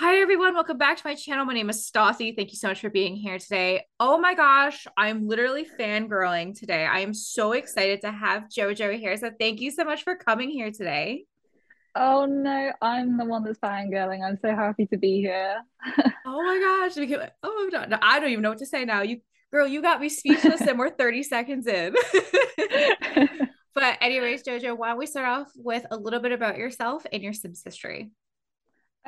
Hi, everyone. Welcome back to my channel. My name is Stassi. Thank you so much for being here today. Oh my gosh, I'm literally fangirling today. I am so excited to have JoJo here. So, thank you so much for coming here today. Oh no, I'm the one that's fangirling. I'm so happy to be here. oh my gosh. Oh, no, I don't even know what to say now. You, girl, you got me speechless and we're 30 seconds in. but, anyways, JoJo, why don't we start off with a little bit about yourself and your Sims history?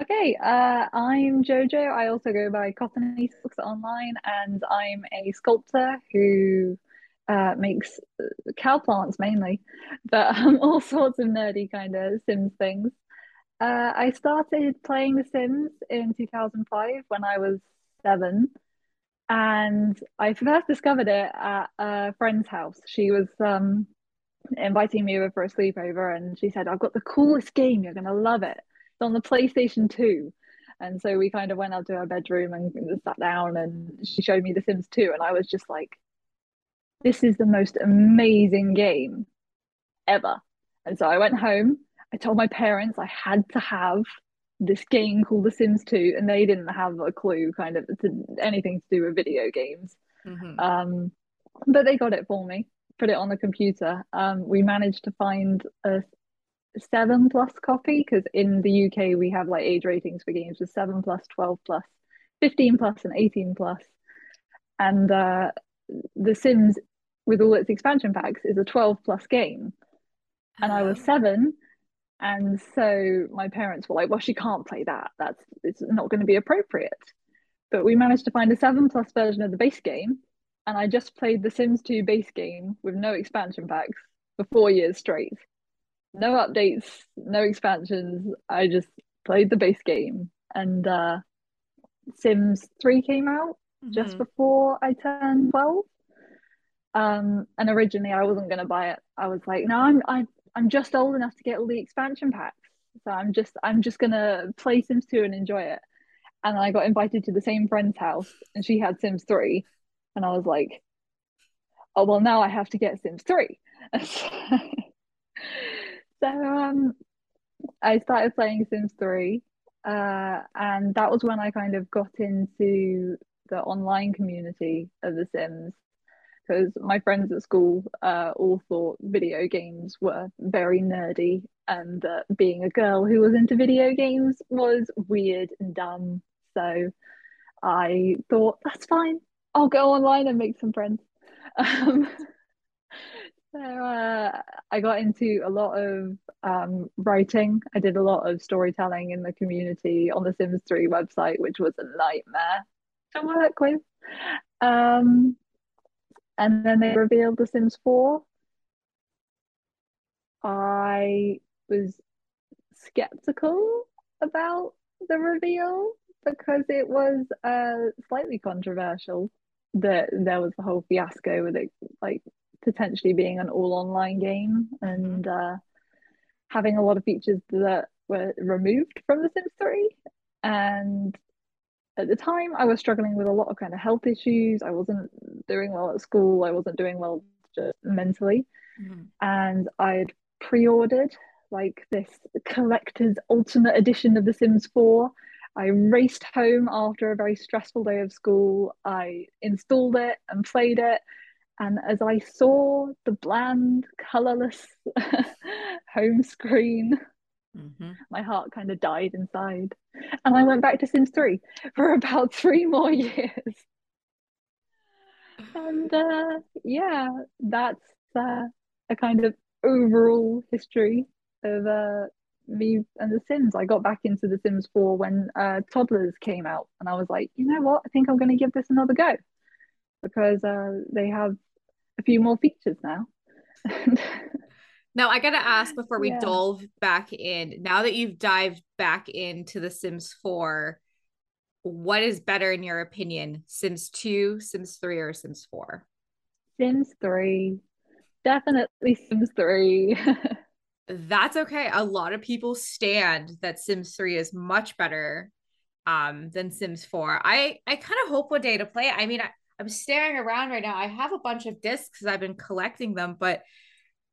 Okay, uh, I'm Jojo. I also go by Cottony Books online, and I'm a sculptor who uh, makes uh, cow plants mainly, but um, all sorts of nerdy kind of Sims things. Uh, I started playing The Sims in 2005 when I was seven, and I first discovered it at a friend's house. She was um, inviting me over for a sleepover, and she said, "I've got the coolest game. You're gonna love it." On the PlayStation 2. And so we kind of went out to her bedroom and sat down and she showed me The Sims 2. And I was just like, this is the most amazing game ever. And so I went home. I told my parents I had to have this game called The Sims 2, and they didn't have a clue kind of to anything to do with video games. Mm-hmm. Um, but they got it for me, put it on the computer. Um, we managed to find a seven plus copy because in the UK we have like age ratings for games with seven plus, 12 plus, 15 plus, and 18 plus. And uh, The Sims, with all its expansion packs, is a 12 plus game. And I was oh. seven. And so my parents were like, well, she can't play that. That's it's not going to be appropriate. But we managed to find a seven plus version of the base game. And I just played the Sims 2 base game with no expansion packs for four years straight no updates, no expansions. I just played the base game, and uh, Sims Three came out mm-hmm. just before I turned twelve. Um, and originally I wasn't gonna buy it. I was like, no, I'm I'm I'm just old enough to get all the expansion packs, so I'm just I'm just gonna play Sims Two and enjoy it. And I got invited to the same friend's house, and she had Sims Three, and I was like, oh well, now I have to get Sims Three. So um, I started playing Sims 3, uh, and that was when I kind of got into the online community of The Sims because my friends at school uh, all thought video games were very nerdy, and uh, being a girl who was into video games was weird and dumb. So I thought, that's fine, I'll go online and make some friends. Um, so uh, I got into a lot of um, writing. I did a lot of storytelling in the community on the Sims 3 website, which was a nightmare to work with. Um, and then they revealed The Sims 4. I was skeptical about the reveal because it was uh, slightly controversial that there was the whole fiasco with it like potentially being an all online game and uh, having a lot of features that were removed from The Sims 3. And at the time, I was struggling with a lot of kind of health issues. I wasn't doing well at school, I wasn't doing well just mentally. Mm-hmm. And I'd pre ordered like this collector's ultimate edition of The Sims 4. I raced home after a very stressful day of school. I installed it and played it and as I saw the bland, colourless home screen, mm-hmm. my heart kind of died inside. And I went back to Sims 3 for about three more years. and uh, yeah, that's uh, a kind of overall history of uh, me and The Sims. I got back into The Sims 4 when uh, Toddlers came out, and I was like, you know what? I think I'm going to give this another go because uh, they have a few more features now. now I gotta ask before we yeah. delve back in. Now that you've dived back into The Sims 4, what is better in your opinion? Sims 2, Sims 3, or Sims 4? Sims 3. Definitely Sims 3. That's okay. A lot of people stand that Sims 3 is much better um than Sims 4. I I kind of hope one day to play. I mean, I, I'm staring around right now. I have a bunch of discs because I've been collecting them, but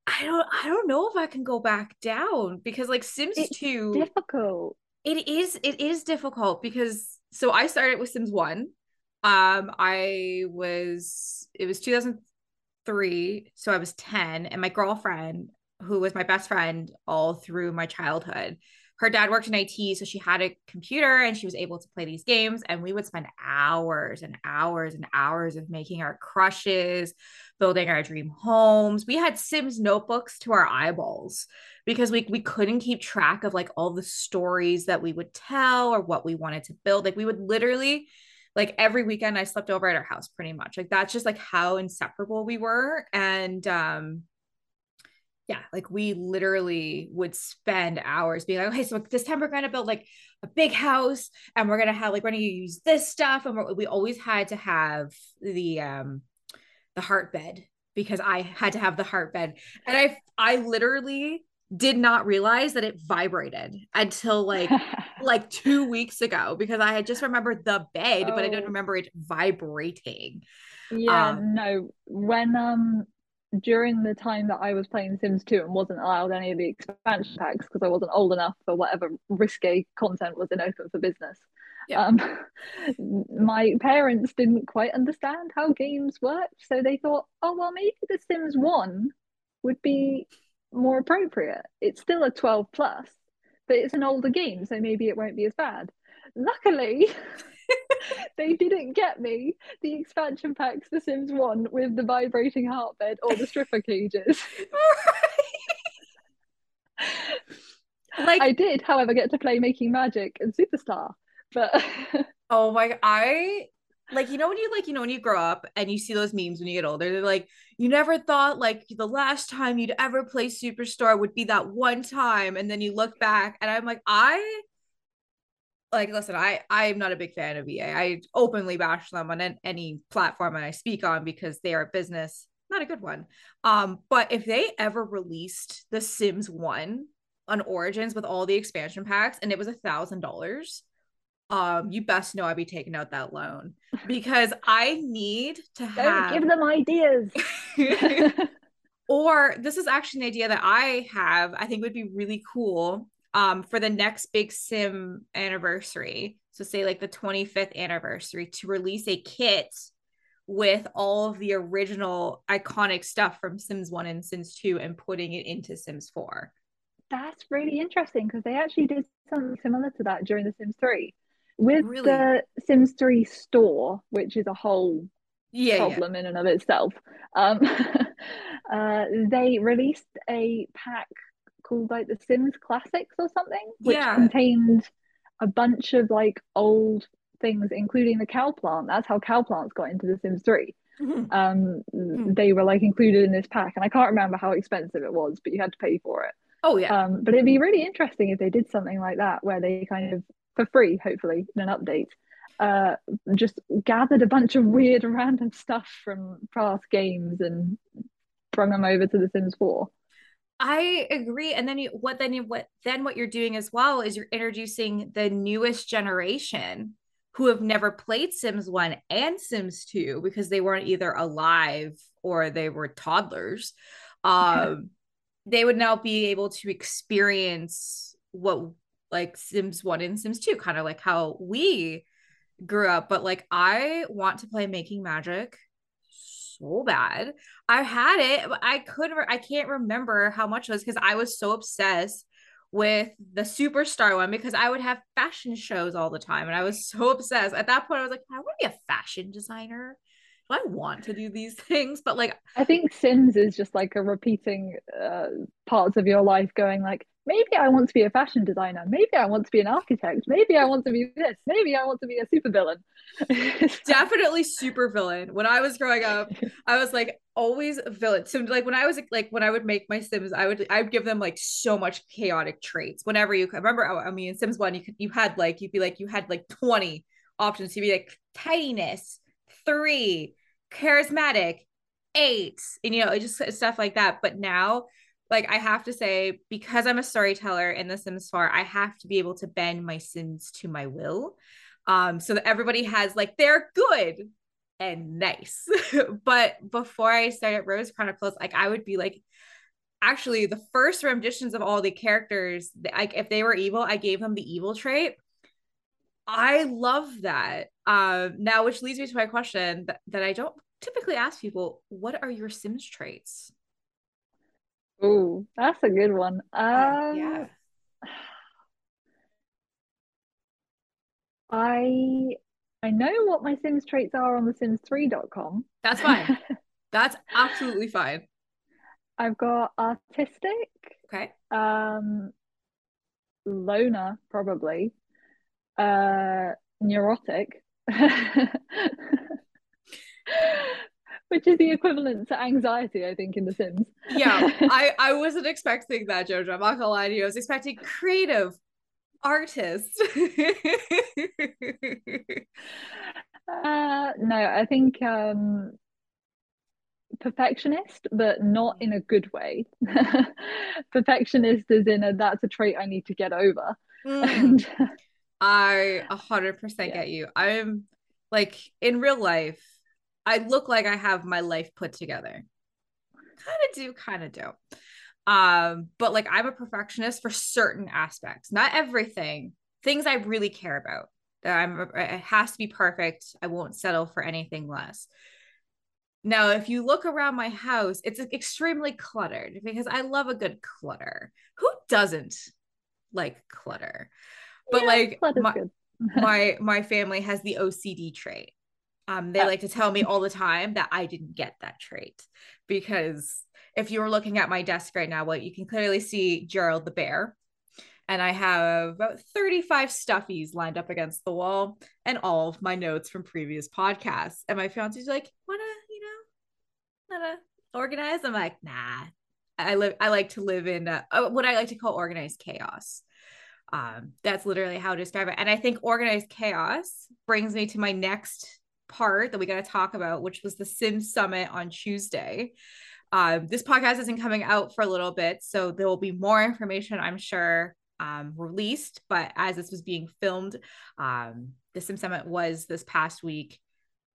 I don't I don't know if I can go back down because like Sims it's 2 difficult. It is it is difficult because so I started with Sims 1. Um I was it was 2003, so I was 10 and my girlfriend who was my best friend all through my childhood her dad worked in IT, so she had a computer and she was able to play these games. And we would spend hours and hours and hours of making our crushes, building our dream homes. We had Sims notebooks to our eyeballs because we we couldn't keep track of like all the stories that we would tell or what we wanted to build. Like we would literally like every weekend I slept over at our house pretty much. Like that's just like how inseparable we were. And um yeah, like we literally would spend hours being like, okay, so this time we're gonna build like a big house, and we're gonna have like we're gonna use this stuff, and we always had to have the um the heart bed because I had to have the heart bed, and I I literally did not realize that it vibrated until like like two weeks ago because I had just remembered the bed, oh. but I didn't oh. remember it vibrating. Yeah, um, no. When um during the time that I was playing Sims 2 and wasn't allowed any of the expansion packs because I wasn't old enough for whatever risque content was in Open for Business. Yeah. Um, my parents didn't quite understand how games worked, so they thought, oh, well, maybe The Sims 1 would be more appropriate. It's still a 12 plus, but it's an older game, so maybe it won't be as bad. Luckily, they didn't get me the expansion packs for Sims 1 with the vibrating heartbed or the stripper cages. like I did, however, get to play Making Magic and Superstar. But oh my I like you know when you like you know when you grow up and you see those memes when you get older they're like you never thought like the last time you'd ever play superstar would be that one time and then you look back and i'm like i like listen i i'm not a big fan of ea i openly bash them on any platform i speak on because they are a business not a good one. Um but if they ever released the sims 1 on origins with all the expansion packs and it was a thousand dollars um you best know i'd be taking out that loan because i need to have Don't give them ideas. Or this is actually an idea that i have i think would be really cool um, for the next big sim anniversary so say like the 25th anniversary to release a kit with all of the original iconic stuff from sims 1 and sims 2 and putting it into sims 4 that's really interesting because they actually did something similar to that during the sims 3 with really? the sims 3 store which is a whole yeah, problem yeah. in and of itself um, uh, they released a pack called like the Sims Classics or something, which yeah. contained a bunch of like old things, including the cow plant. That's how cow plants got into The Sims 3. Mm-hmm. Um, mm-hmm. They were like included in this pack, and I can't remember how expensive it was, but you had to pay for it. Oh yeah. Um, but it'd be really interesting if they did something like that, where they kind of for free, hopefully, in an update, uh, just gathered a bunch of weird random stuff from past games and brung them over to The Sims 4. I agree. And then you what then you what then what you're doing as well is you're introducing the newest generation who have never played Sims 1 and Sims 2 because they weren't either alive or they were toddlers. Um they would now be able to experience what like Sims 1 and Sims 2, kind of like how we grew up. But like I want to play Making Magic so bad. I had it, I couldn't. I can't remember how much it was because I was so obsessed with the superstar one because I would have fashion shows all the time, and I was so obsessed. At that point, I was like, I want to be a fashion designer. Do I want to do these things? But like, I think Sims is just like a repeating uh, parts of your life, going like, maybe I want to be a fashion designer. Maybe I want to be an architect. Maybe I want to be this. Maybe I want to be a super villain. Definitely super villain. When I was growing up, I was like always a villain. So like when I was like when I would make my Sims, I would I would give them like so much chaotic traits. Whenever you remember, I mean, in Sims one, you could you had like you'd be like you had like twenty options. You'd be like tidiness, three, charismatic, eight, and you know just stuff like that. But now like I have to say, because I'm a storyteller in The Sims 4, I have to be able to bend my Sims to my will. Um, so that everybody has like they're good and nice. but before I started Rose Chronicles, like I would be like actually the first renditions of all the characters, like if they were evil, I gave them the evil trait. I love that. Um, now, which leads me to my question that, that I don't typically ask people: What are your Sims traits? Oh, that's a good one. Um, yeah. I I know what my Sims traits are on the Sims3.com. That's fine. That's absolutely fine. I've got artistic. Okay. Um loner, probably. Uh neurotic. Which is the equivalent to anxiety, I think, in The Sims. yeah, I, I wasn't expecting that, Jojo. I'm not gonna lie to you. I was expecting creative, artist. uh, no, I think um, perfectionist, but not in a good way. perfectionist is in a that's a trait I need to get over. Mm. And, I a hundred percent get you. I'm like in real life, I look like I have my life put together. Kind of do, kind of do. Um, but like I'm a perfectionist for certain aspects, not everything. Things I really care about. That I'm it has to be perfect. I won't settle for anything less. Now, if you look around my house, it's extremely cluttered because I love a good clutter. Who doesn't like clutter? But yeah, like my, my my family has the OCD trait. Um, they like to tell me all the time that I didn't get that trait because if you were looking at my desk right now, well, you can clearly see Gerald the bear. And I have about 35 stuffies lined up against the wall and all of my notes from previous podcasts. And my fiance's like, wanna, you know, wanna organize? I'm like, nah. I live I like to live in uh, what I like to call organized chaos. Um, that's literally how to describe it. And I think organized chaos brings me to my next part that we got to talk about, which was the Sim Summit on Tuesday. Um, this podcast isn't coming out for a little bit, so there will be more information, I'm sure, um, released. But as this was being filmed, um, the Sim Summit was this past week.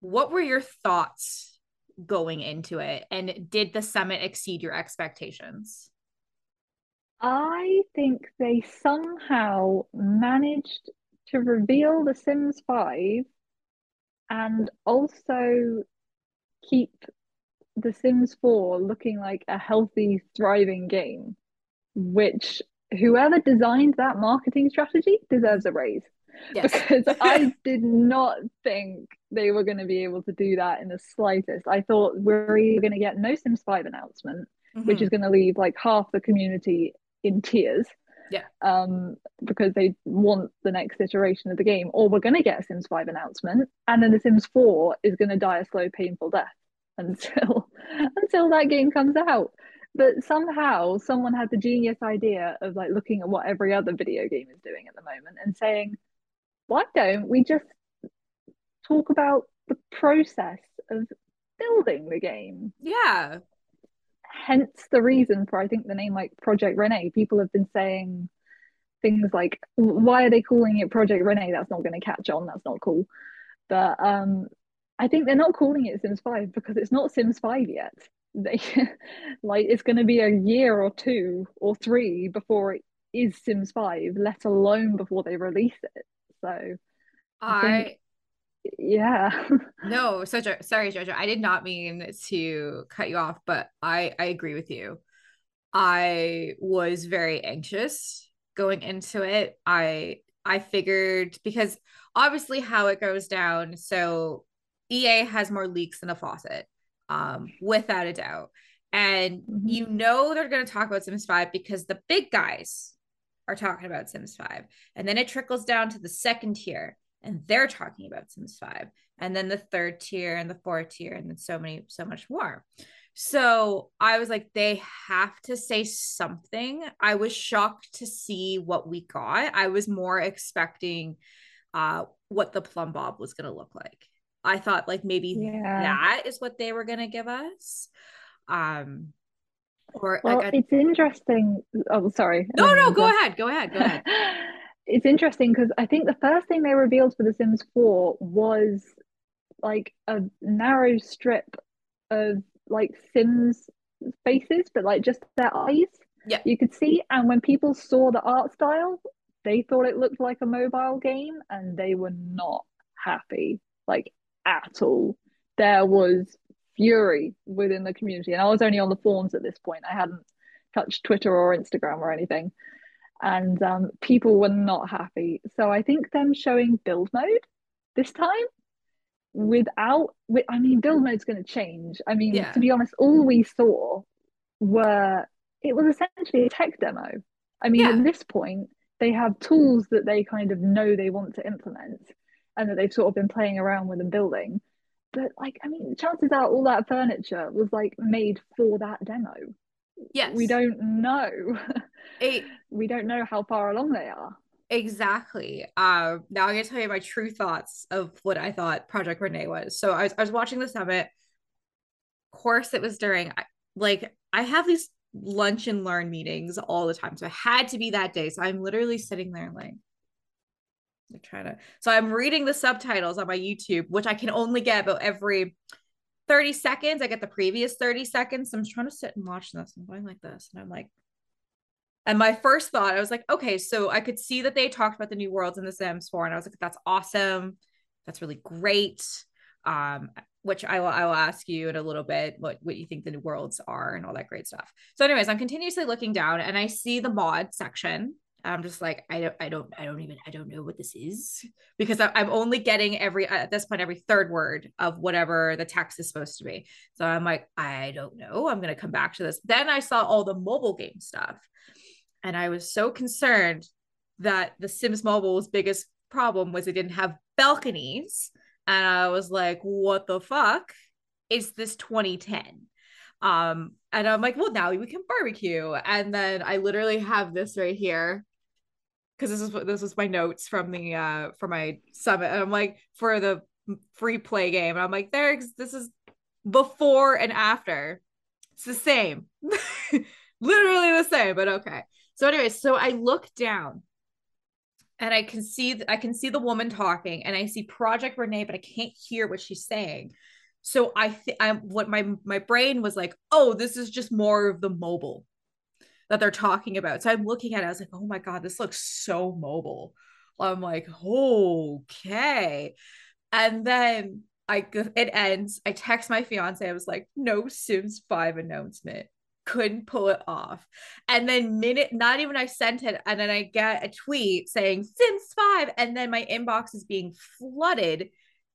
What were your thoughts going into it? And did the summit exceed your expectations? I think they somehow managed to reveal The Sims 5 and also keep The Sims 4 looking like a healthy, thriving game, which whoever designed that marketing strategy deserves a raise. Yes. Because I did not think they were going to be able to do that in the slightest. I thought we're either going to get no Sims 5 announcement, mm-hmm. which is going to leave like half the community in tears yeah. Um, because they want the next iteration of the game, or we're going to get a Sims 5 announcement, and then the Sims 4 is going to die a slow, painful death until until that game comes out. But somehow someone had the genius idea of like looking at what every other video game is doing at the moment and saying, why don't we just talk about the process of building the game? Yeah hence the reason for I think the name like Project Rene. People have been saying things like, "Why are they calling it Project Rene? That's not going to catch on. That's not cool." But um, I think they're not calling it Sims Five because it's not Sims Five yet. They like it's going to be a year or two or three before it is Sims Five, let alone before they release it. So I, I think yeah. No a sorry jojo. I did not mean to cut you off but i i agree with you. I was very anxious going into it. I i figured because obviously how it goes down so ea has more leaks than a faucet um without a doubt. And mm-hmm. you know they're going to talk about sims 5 because the big guys are talking about sims 5 and then it trickles down to the second tier and they're talking about Sims 5 and then the third tier and the fourth tier and then so many so much more. So I was like they have to say something. I was shocked to see what we got. I was more expecting uh what the plumb bob was going to look like. I thought like maybe yeah. that is what they were going to give us. Um or well, like, it's interesting. Oh, sorry. No, no, go ahead. Go ahead. Go ahead. it's interesting because I think the first thing they revealed for The Sims 4 was like a narrow strip of like Sims faces, but like just their eyes. Yeah. You could see, and when people saw the art style, they thought it looked like a mobile game and they were not happy, like at all. There was fury within the community. And I was only on the forums at this point. I hadn't touched Twitter or Instagram or anything. And um, people were not happy. So I think them showing build mode this time without, I mean, build mode's going to change. I mean, yeah. to be honest, all we saw were, it was essentially a tech demo. I mean, yeah. at this point, they have tools that they kind of know they want to implement and that they've sort of been playing around with and building. But like, I mean, chances are all that furniture was like made for that demo. Yes. We don't know. It, we don't know how far along they are. Exactly. Uh, now I'm gonna tell you my true thoughts of what I thought Project Rene was. So I was, I was watching the summit. Of course, it was during like I have these lunch and learn meetings all the time, so it had to be that day. So I'm literally sitting there like, I'm trying to. So I'm reading the subtitles on my YouTube, which I can only get about every 30 seconds. I get the previous 30 seconds. So I'm trying to sit and watch this. I'm going like this, and I'm like, and my first thought, I was like, okay, so I could see that they talked about the new worlds in the Sims 4, and I was like, that's awesome. That's really great. Um, which I will I will ask you in a little bit what what you think the new worlds are and all that great stuff. So, anyways, I'm continuously looking down and I see the mod section. I'm just like, I don't, I don't, I don't even, I don't know what this is because I'm only getting every at this point every third word of whatever the text is supposed to be. So I'm like, I don't know. I'm gonna come back to this. Then I saw all the mobile game stuff, and I was so concerned that the Sims Mobile's biggest problem was it didn't have balconies. And I was like, what the fuck is this 2010? Um, and I'm like, well, now we can barbecue. And then I literally have this right here because this is this was my notes from the uh for my summit. And I'm like, for the free play game. And I'm like, there's this is before and after. It's the same. literally the same, but okay. So, anyways, so I look down and I can see I can see the woman talking and I see Project Rene, but I can't hear what she's saying. So I think I what my my brain was like, oh, this is just more of the mobile that they're talking about. So I'm looking at it, I was like, oh my God, this looks so mobile. I'm like, okay. And then I it ends. I text my fiance. I was like, no Sims 5 announcement couldn't pull it off. And then minute, not even I sent it, and then I get a tweet saying Sims 5, and then my inbox is being flooded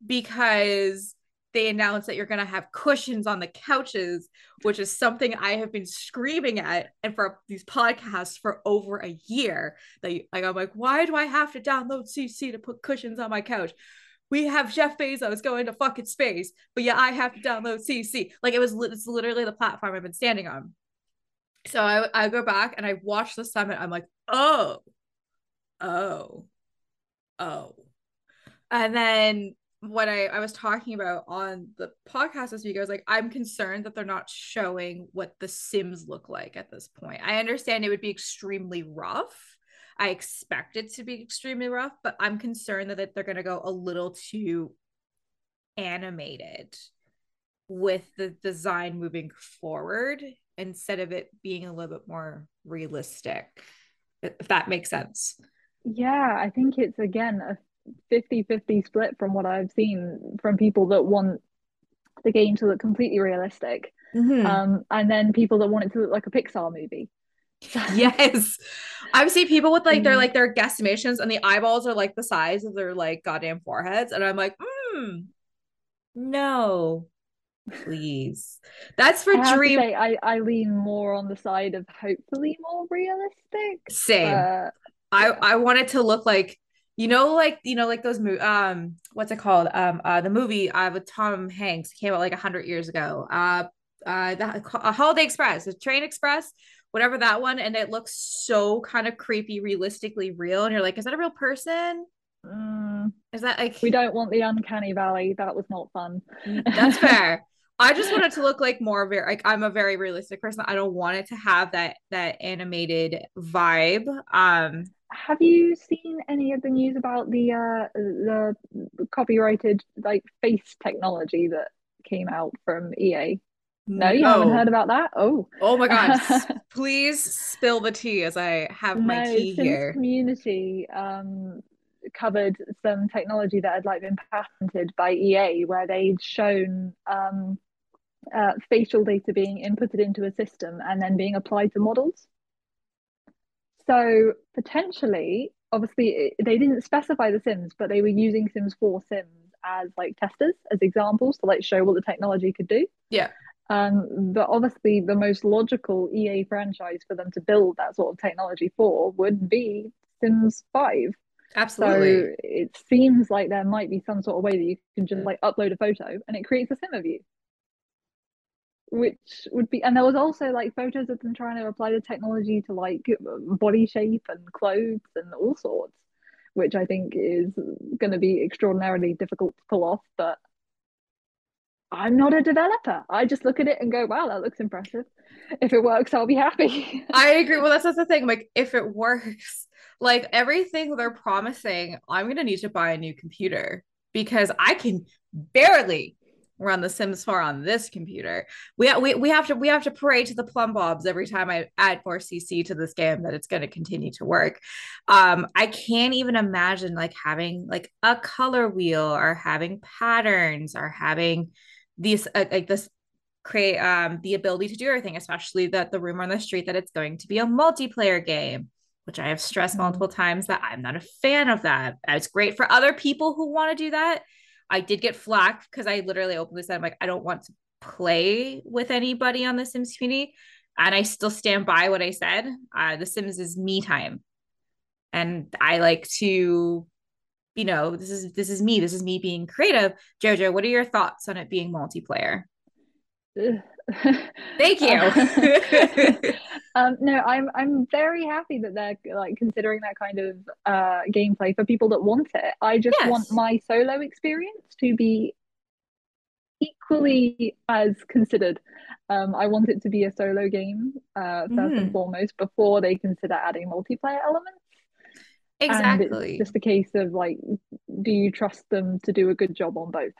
because they announced that you're going to have cushions on the couches, which is something I have been screaming at and for these podcasts for over a year. That like I'm like, why do I have to download CC to put cushions on my couch? we have Jeff Bezos going to fucking space, but yeah, I have to download CC. Like it was, it's literally the platform I've been standing on. So I, I go back and I watch the summit. I'm like, oh, oh, oh. And then what I, I was talking about on the podcast this week, I was like, I'm concerned that they're not showing what the Sims look like at this point. I understand it would be extremely rough I expect it to be extremely rough, but I'm concerned that they're going to go a little too animated with the design moving forward instead of it being a little bit more realistic, if that makes sense. Yeah, I think it's again a 50 50 split from what I've seen from people that want the game to look completely realistic. Mm-hmm. Um, and then people that want it to look like a Pixar movie. yes. I've seen people with like, they're mm. like their guesstimations and the eyeballs are like the size of their like goddamn foreheads. And I'm like, hmm, no, please. That's for I dream. Say, I, I lean more on the side of hopefully more realistic. Same. But, I, yeah. I want it to look like, you know, like, you know, like those, mo- um, what's it called? Um, uh, the movie uh, with Tom Hanks came out like a hundred years ago. Uh, uh, the uh, Holiday Express, the Train Express whatever that one, and it looks so kind of creepy, realistically real. And you're like, is that a real person? Mm, is that like we don't want the uncanny valley? That was not fun. Mm, that's fair. I just want it to look like more very like I'm a very realistic person. I don't want it to have that that animated vibe. Um have you seen any of the news about the uh the copyrighted like face technology that came out from EA? No, you haven't heard about that? Oh. Oh my god. Please spill the tea as I have my no, tea here. community um covered some technology that had like been patented by EA where they'd shown um uh, facial data being inputted into a system and then being applied to models. So potentially, obviously, they didn't specify the Sims, but they were using Sims 4 Sims as like testers, as examples to like show what the technology could do. Yeah. Um, but obviously, the most logical EA franchise for them to build that sort of technology for would be Sims 5. Absolutely. So it seems like there might be some sort of way that you can just like upload a photo and it creates a sim of you which would be and there was also like photos of them trying to apply the technology to like body shape and clothes and all sorts which i think is going to be extraordinarily difficult to pull off but i'm not a developer. I just look at it and go wow that looks impressive. If it works i'll be happy. I agree. Well that's, that's the thing like if it works like everything they're promising i'm going to need to buy a new computer because i can barely run the Sims 4 on this computer. We, we we have to we have to pray to the plumb bobs every time I add more CC to this game that it's going to continue to work. Um, I can't even imagine like having like a color wheel or having patterns or having these uh, like this create um the ability to do everything, especially that the rumor on the street that it's going to be a multiplayer game which I have stressed mm-hmm. multiple times that I'm not a fan of that. It's great for other people who want to do that. I did get flack because I literally opened this and I'm like, I don't want to play with anybody on the Sims community. And I still stand by what I said. Uh, the Sims is me time. And I like to, you know, this is this is me. This is me being creative. Jojo, what are your thoughts on it being multiplayer? Thank you. um, no, I'm I'm very happy that they're like considering that kind of uh, gameplay for people that want it. I just yes. want my solo experience to be equally as considered. Um, I want it to be a solo game uh, first mm. and mm-hmm. foremost before they consider adding multiplayer elements. Exactly. And just a case of like, do you trust them to do a good job on both?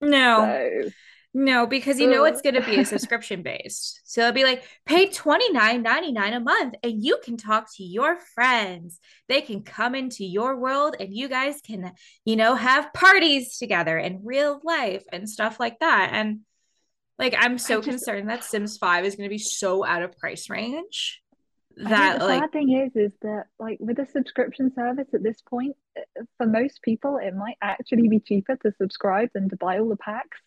No. So, no, because you know it's going to be a subscription based. So it'll be like pay twenty nine ninety nine a month and you can talk to your friends. They can come into your world and you guys can, you know, have parties together in real life and stuff like that. And like I'm so just, concerned that Sims 5 is going to be so out of price range that the like sad thing is is that like with a subscription service at this point uh, for most people it might actually be cheaper to subscribe than to buy all the packs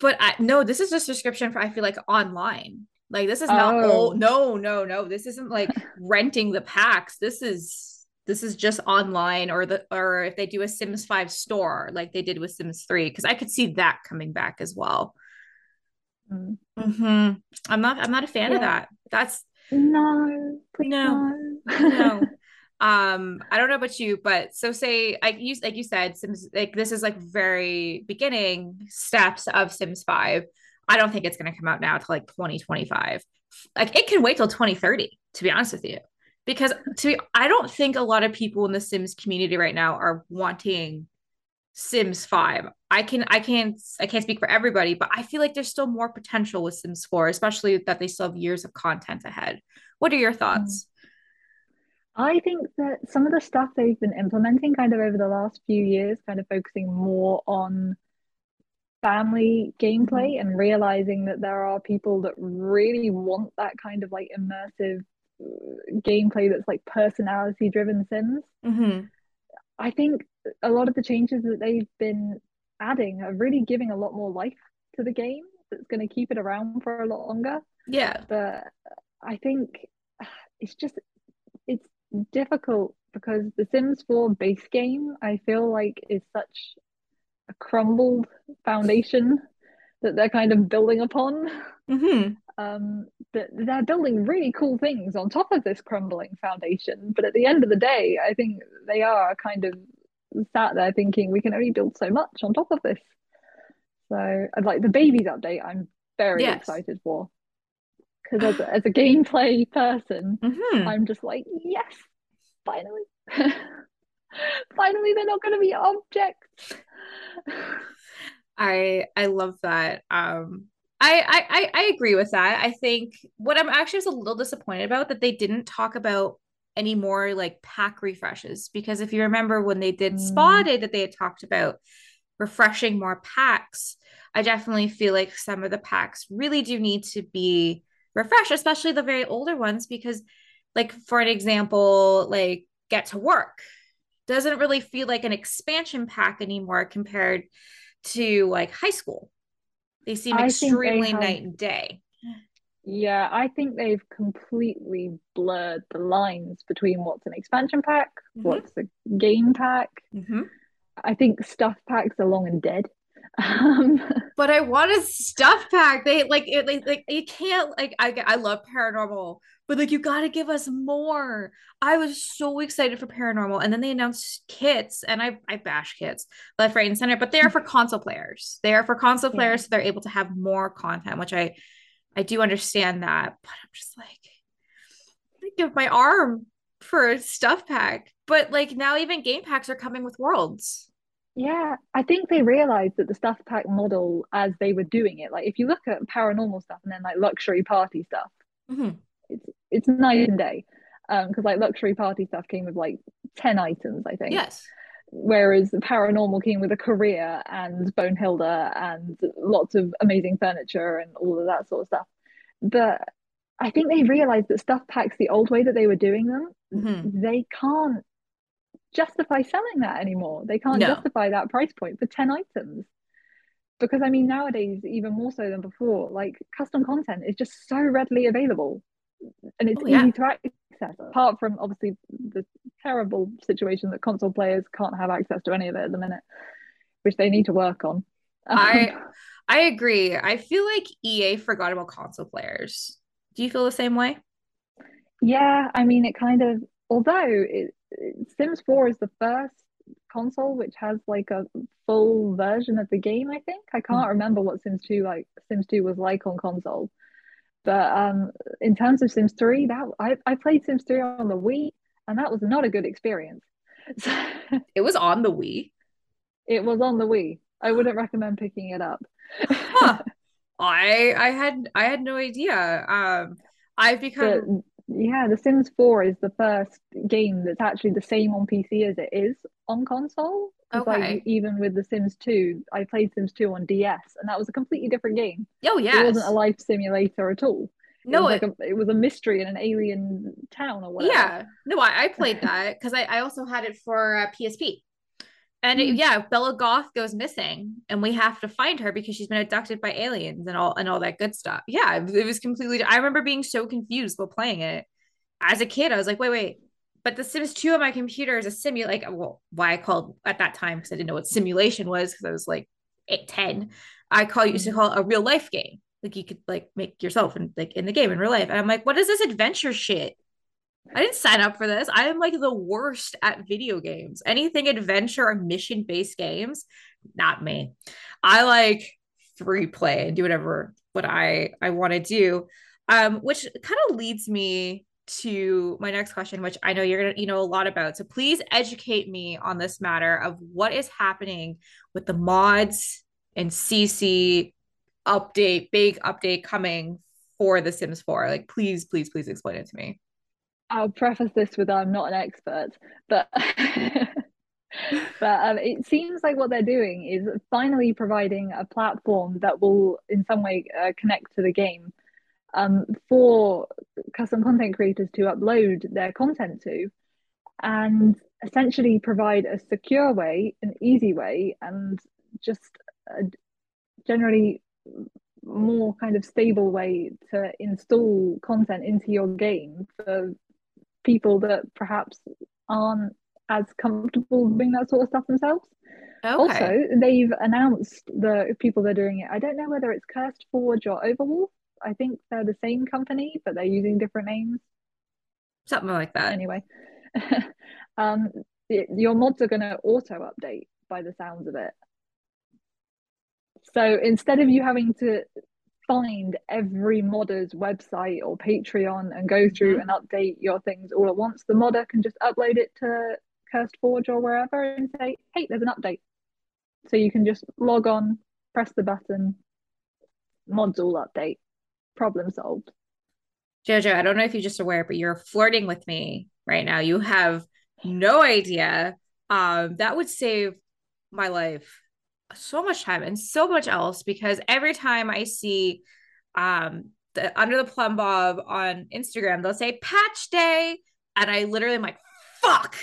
but I, no, this is a subscription for I feel like online. Like this is not oh. old. No, no, no. This isn't like renting the packs. This is this is just online or the or if they do a Sims 5 store like they did with Sims 3 because I could see that coming back as well. Mm. hmm I'm not I'm not a fan yeah. of that. That's no, no, no. um i don't know about you but so say like you like you said sims like this is like very beginning steps of sims 5 i don't think it's going to come out now till like 2025 like it can wait till 2030 to be honest with you. Because to be, i don't think a lot of people in the sims community right now are wanting sims 5 i can i can't i can't speak for everybody but i feel like there's still more potential with sims 4 especially that they still have years of content ahead. What are your thoughts? mm. I think that some of the stuff they've been implementing kind of over the last few years, kind of focusing more on family gameplay mm-hmm. and realizing that there are people that really want that kind of like immersive uh, gameplay that's like personality driven sims. Mm-hmm. I think a lot of the changes that they've been adding are really giving a lot more life to the game that's going to keep it around for a lot longer. Yeah. But I think it's just it's difficult because the Sims 4 base game, I feel like, is such a crumbled foundation that they're kind of building upon. Mm-hmm. Um, that they're building really cool things on top of this crumbling foundation. But at the end of the day, I think they are kind of sat there thinking we can only build so much on top of this. So, like the babies update, I'm very yes. excited for because as, as a gameplay person, mm-hmm. I'm just like, yes, finally, finally, they're not going to be objects. I I love that. Um I, I I agree with that. I think what I'm actually just a little disappointed about that they didn't talk about any more like pack refreshes because if you remember when they did spa day that they had talked about refreshing more packs, I definitely feel like some of the packs really do need to be refreshed, especially the very older ones because like for an example, like get to work doesn't really feel like an expansion pack anymore compared to like high school. They seem I think they extremely have night and day. Yeah, I think they've completely blurred the lines between what's an expansion pack, Mm-hmm. what's a game pack. Mm-hmm. I think stuff packs are long and dead. Um, But I want a stuff pack. They like it like, like you can't like I I love paranormal, but like you gotta give us more. I was so excited for paranormal, and then they announced kits, and I I bash kits left, right, and center, but they are for console players. They are for console yeah, players, so they're able to have more content, which I I do understand that, but I'm just like I give my arm for a stuff pack. But like now even game packs are coming with worlds. Yeah. I think they realized that the stuff pack model, as they were doing it, like if you look at paranormal stuff and then like luxury party stuff, Mhm. it's it's night and day. Um, because like luxury party stuff came with like 10 items, I think. Yes. Whereas the paranormal came with a career and Bonehilda and lots of amazing furniture and all of that sort of stuff. But I think they realized that stuff packs, the old way that they were doing them, Mhm. they can't justify selling that anymore. They can't No. justify that price point for 10 items. Because I mean, nowadays, even more so than before, like custom content is just so readily available and it's Oh yeah. easy to access. Apart from obviously the terrible situation that console players can't have access to any of it at the minute, which they need to work on. I Um, I agree. I feel like EA forgot about console players. Do you feel the same way? yeah, I mean, it kind of, although it, Sims 4 is the first console which has like a full version of the game, I think. I can't Mhm. remember what Sims 2 like Sims 2 was like on console. But um in terms of Sims 3, that I, I played Sims 3 on the Wii and that was not a good experience. So It was on the Wii. it was on the Wii. I wouldn't recommend picking it up. Huh. I I had I had no idea. Um, I've become yeah, The Sims 4 is the first game that's actually the same on PC as it is on console. Because like okay. even with The Sims 2, I played Sims 2 on DS and that was a completely different game. Oh yeah. It wasn't a life simulator at all. It No, was like it a it was a mystery in an alien town or whatever. yeah. No, I, I played that because I, I also had it for uh, PSP. And it, Hmm. yeah, Bella Goth goes missing, and we have to find her because she's been abducted by aliens and all and all that good stuff. Yeah, it, was completely. I remember being so confused while playing it as a kid. I was like, wait, wait. But The Sims 2 on my computer is a simulate. Like, well, why I called at that time because I didn't know what simulation was because I was like eight, 10. I call used to Hmm. call it a real life game. Like you could like make yourself and like in the game in real life. And I'm like, what is this adventure shit? I didn't sign up for this. I am like the worst at video games. Anything adventure or mission based games, not me. I like free play and do whatever what I I want to do. Um, which kind of leads me to my next question, which I know you're gonna you know a lot about. So please educate me on this matter of what is happening with the mods and CC update, big update coming for The Sims 4. Like, please, please, please explain it to me. I'll preface this with I'm not an expert, but but um, it seems like what they're doing is finally providing a platform that will, in some way, uh, connect to the game um, for custom content creators to upload their content to, and essentially provide a secure way, an easy way, and just generally more kind of stable way to install content into your game for people that perhaps aren't as comfortable doing that sort of stuff themselves. Okay. Also, they've announced the people that are doing it. I don't know whether it's CurseForge or Overwolf. I think they're the same company, but they're using different names. Something like that. Anyway, um, your mods are going to auto update by the sounds of it. So instead of you having to find every modder's website or Patreon and go through Mhm. and update your things all at once, the modder can just upload it to CurseForge or wherever and say, hey, there's an update. So you can just log on, press the button, mods all update, problem solved. Jojo, I don't know if you're just aware, but you're flirting with me right now. You have no idea. Um, that would save my life so much time and so much else because every time I see um the under the Plumbob on Instagram, they'll say patch day, and I literally am like, fuck.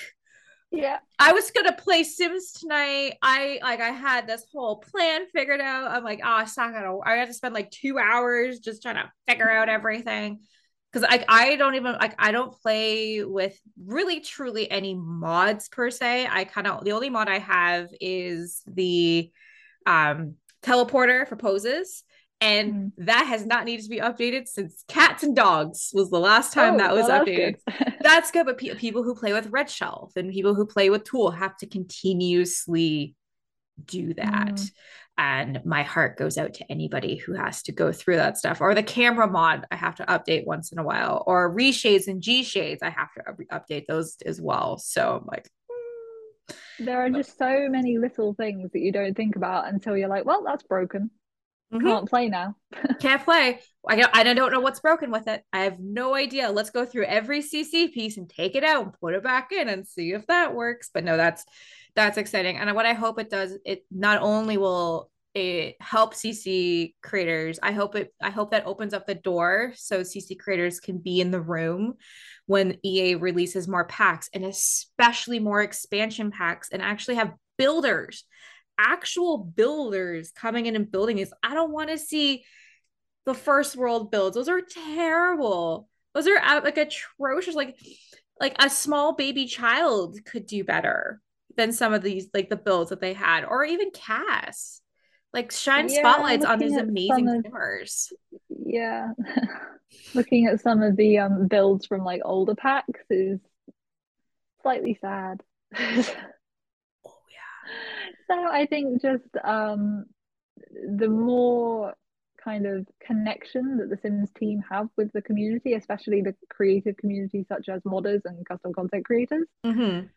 Yeah. I was gonna play Sims tonight. I like I had this whole plan figured out. I'm like, oh, it's not gonna I have to spend like two hours just trying to figure out everything. Cause I I don't even like I don't play with really truly any mods per se. I kind of the only mod I have is the um teleporter for poses and mm. that has not needed to be updated since cats and dogs was the last time oh, that was well, updated that's good, that's good but pe- people who play with red shelf and people who play with tool have to continuously do that mm. and my heart goes out to anybody who has to go through that stuff or the camera mod i have to update once in a while or reshades and GShades i have to update those as well so i'm like hmm. there are just so many little things that you don't think about until you're like well that's broken Mm-hmm. Can't play now. Can't play. I don't, I don't know what's broken with it. I have no idea. Let's go through every CC piece and take it out and put it back in and see if that works. But no, that's that's exciting. And what I hope it does, it not only will it help CC creators. I hope it I hope that opens up the door so CC creators can be in the room when EA releases more packs and especially more expansion packs and actually have builders actual builders coming in and building these. I don't want to see the first world builds. Those are terrible. Those are uh, like atrocious. Like like a small baby child could do better than some of these like the builds that they had, or even Cass. Like shine yeah, spotlights on these amazing of, Yeah. looking at some of the um builds from like older packs is slightly sad. Oh yeah. So I think just um, the more kind of connection that the Sims team have with the community, especially the creative community such as modders and custom content creators, mm-hmm.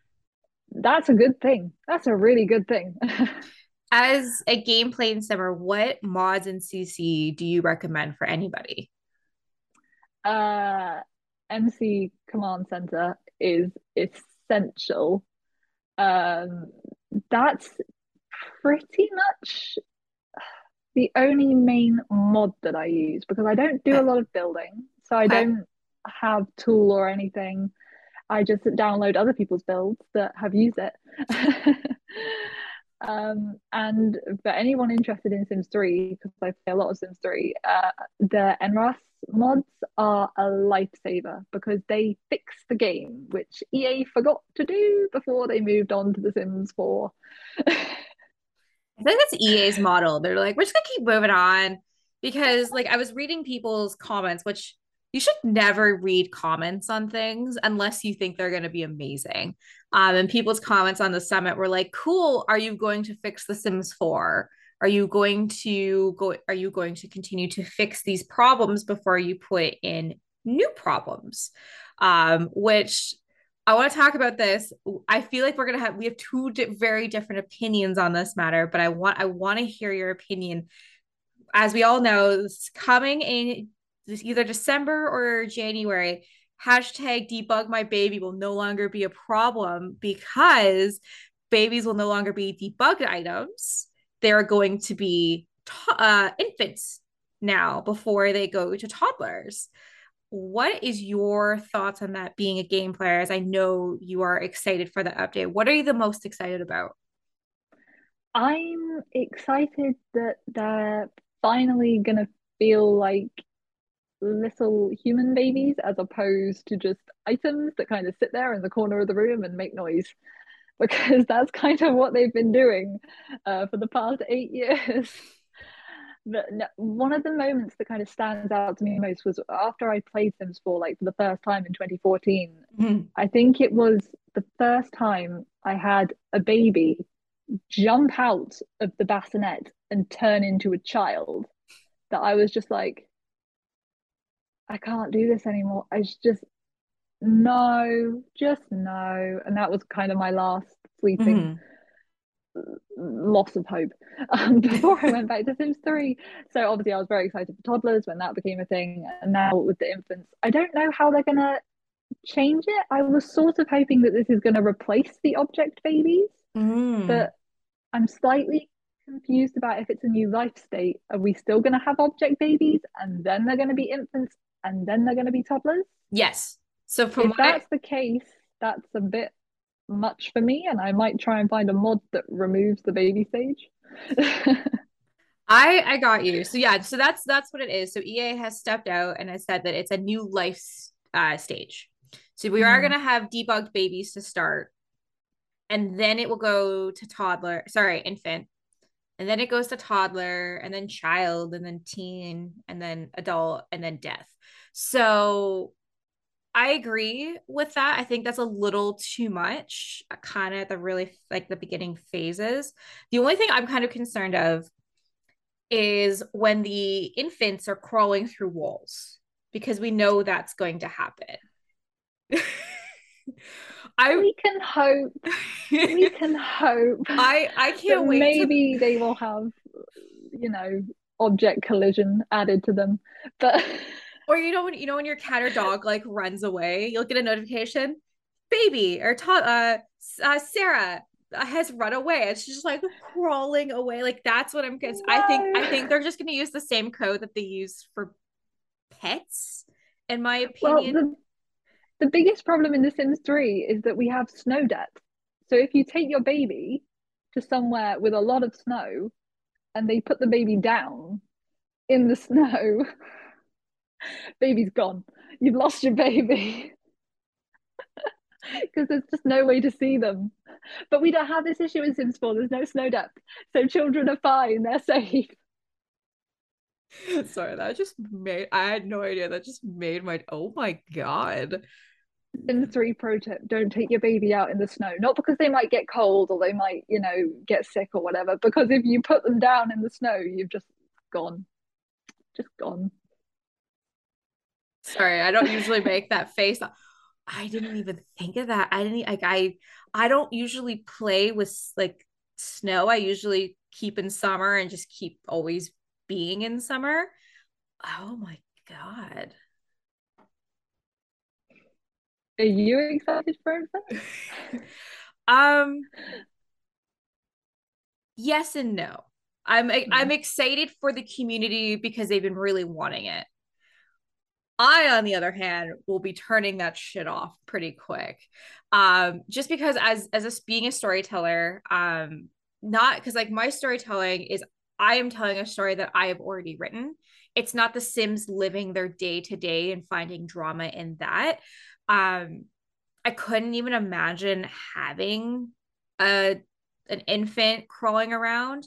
That's a good thing. That's a really good thing. as a gameplay simmer, what mods in CC do you recommend for anybody? Uh, MC Command Center is essential. Um, that's pretty much the only main mod that I use because I don't do a lot of building. So I don't have tool or anything. I just download other people's builds that have used it. um, and for anyone interested in Sims 3, because I play a lot of Sims 3, uh, the NRaas mods are a lifesaver because they fix the game, which EA forgot to do before they moved on to The Sims 4. I think that's EA's model. They're like, we're just gonna keep moving on because like I was reading people's comments, which you should never read comments on things unless you think they're gonna be amazing. Um, and people's comments on the summit were like, cool, are you going to fix The Sims 4? Are you going to go are you going to continue to fix these problems before you put in new problems? Um, which I want to talk about this. I feel like we're gonna have we have two di- very different opinions on this matter, but I want I want to hear your opinion. As we all know, coming in either December or January. Hashtag debug my baby will no longer be a problem because babies will no longer be debugged items. They're going to be uh, infants now before they go to toddlers what is your thoughts on that being a game player as i know you are excited for the update what are you the most excited about i'm excited that they're finally going to feel like little human babies as opposed to just items that kind of sit there in the corner of the room and make noise because that's kind of what they've been doing uh, for the past eight years but no, one of the moments that kind of stands out to me most was after I played Sims 4 like for the first time in 2014. Mm-hmm. I think it was the first time I had a baby jump out of the bassinet and turn into a child that I was just like, I can't do this anymore. I just no, just no. And that was kind of my last sleeping. Mm-hmm loss of hope um, before I went back to Sims 3. So obviously I was very excited for toddlers when that became a thing. And now with the infants, I don't know how they're gonna change it. I was sort of hoping that this is gonna replace the object babies, Mm. but I'm slightly confused about if it's a new life state. Are we still gonna have object babies and then they're gonna be infants and then they're gonna be toddlers? Yes. So from if that's the case, that's a bit much for me, and I might try and find a mod that removes the baby stage. I I got you. So yeah, so that's that's what it is. So EA has stepped out and has said that it's a new life uh, stage. So we are Mm. going to have debugged babies to start, and then it will go to toddler. Sorry, infant, and then it goes to toddler, and then child, and then teen, and then adult, and then death. So I agree with that. I think that's a little too much, uh, kind of the really like the beginning phases. The only thing I'm kind of concerned of is when the infants are crawling through walls because we know that's going to happen. I we can hope. We can hope. I I can't wait. maybe To... they will have, you know, object collision added to them, but. Or you know when you know when your cat or dog like runs away, you'll get a notification, baby or ta- uh, uh Sarah has run away. It's just like crawling away. Like that's what I'm. No. I think I think they're just going to use the same code that they use for pets, in my opinion. Well, the, the biggest problem in The Sims 3 is that we have snow depth. So if you take your baby to somewhere with a lot of snow, and they put the baby down in the snow. baby's gone. You've lost your baby. Because there's just no way to see them. But we don't have this issue in Sims 4. There's no snow depth. So children are fine. They're safe. Sorry, that just made I had no idea. That just made my oh my god. Sims 3 pro tip don't take your baby out in the snow. Not because they might get cold or they might, you know, get sick or whatever. Because if you put them down in the snow, you've just gone. Just gone. Sorry, I don't usually make that face. I didn't even think of that. I didn't like I I don't usually play with like snow. I usually keep in summer and just keep always being in summer. Oh my god. Are you excited for it? um yes and no. I'm I'm excited for the community because they've been really wanting it. I, on the other hand, will be turning that shit off pretty quick. Um, just because as as a being a storyteller, um, not because like my storytelling is I am telling a story that I have already written. It's not the Sims living their day to day and finding drama in that. Um, I couldn't even imagine having a an infant crawling around.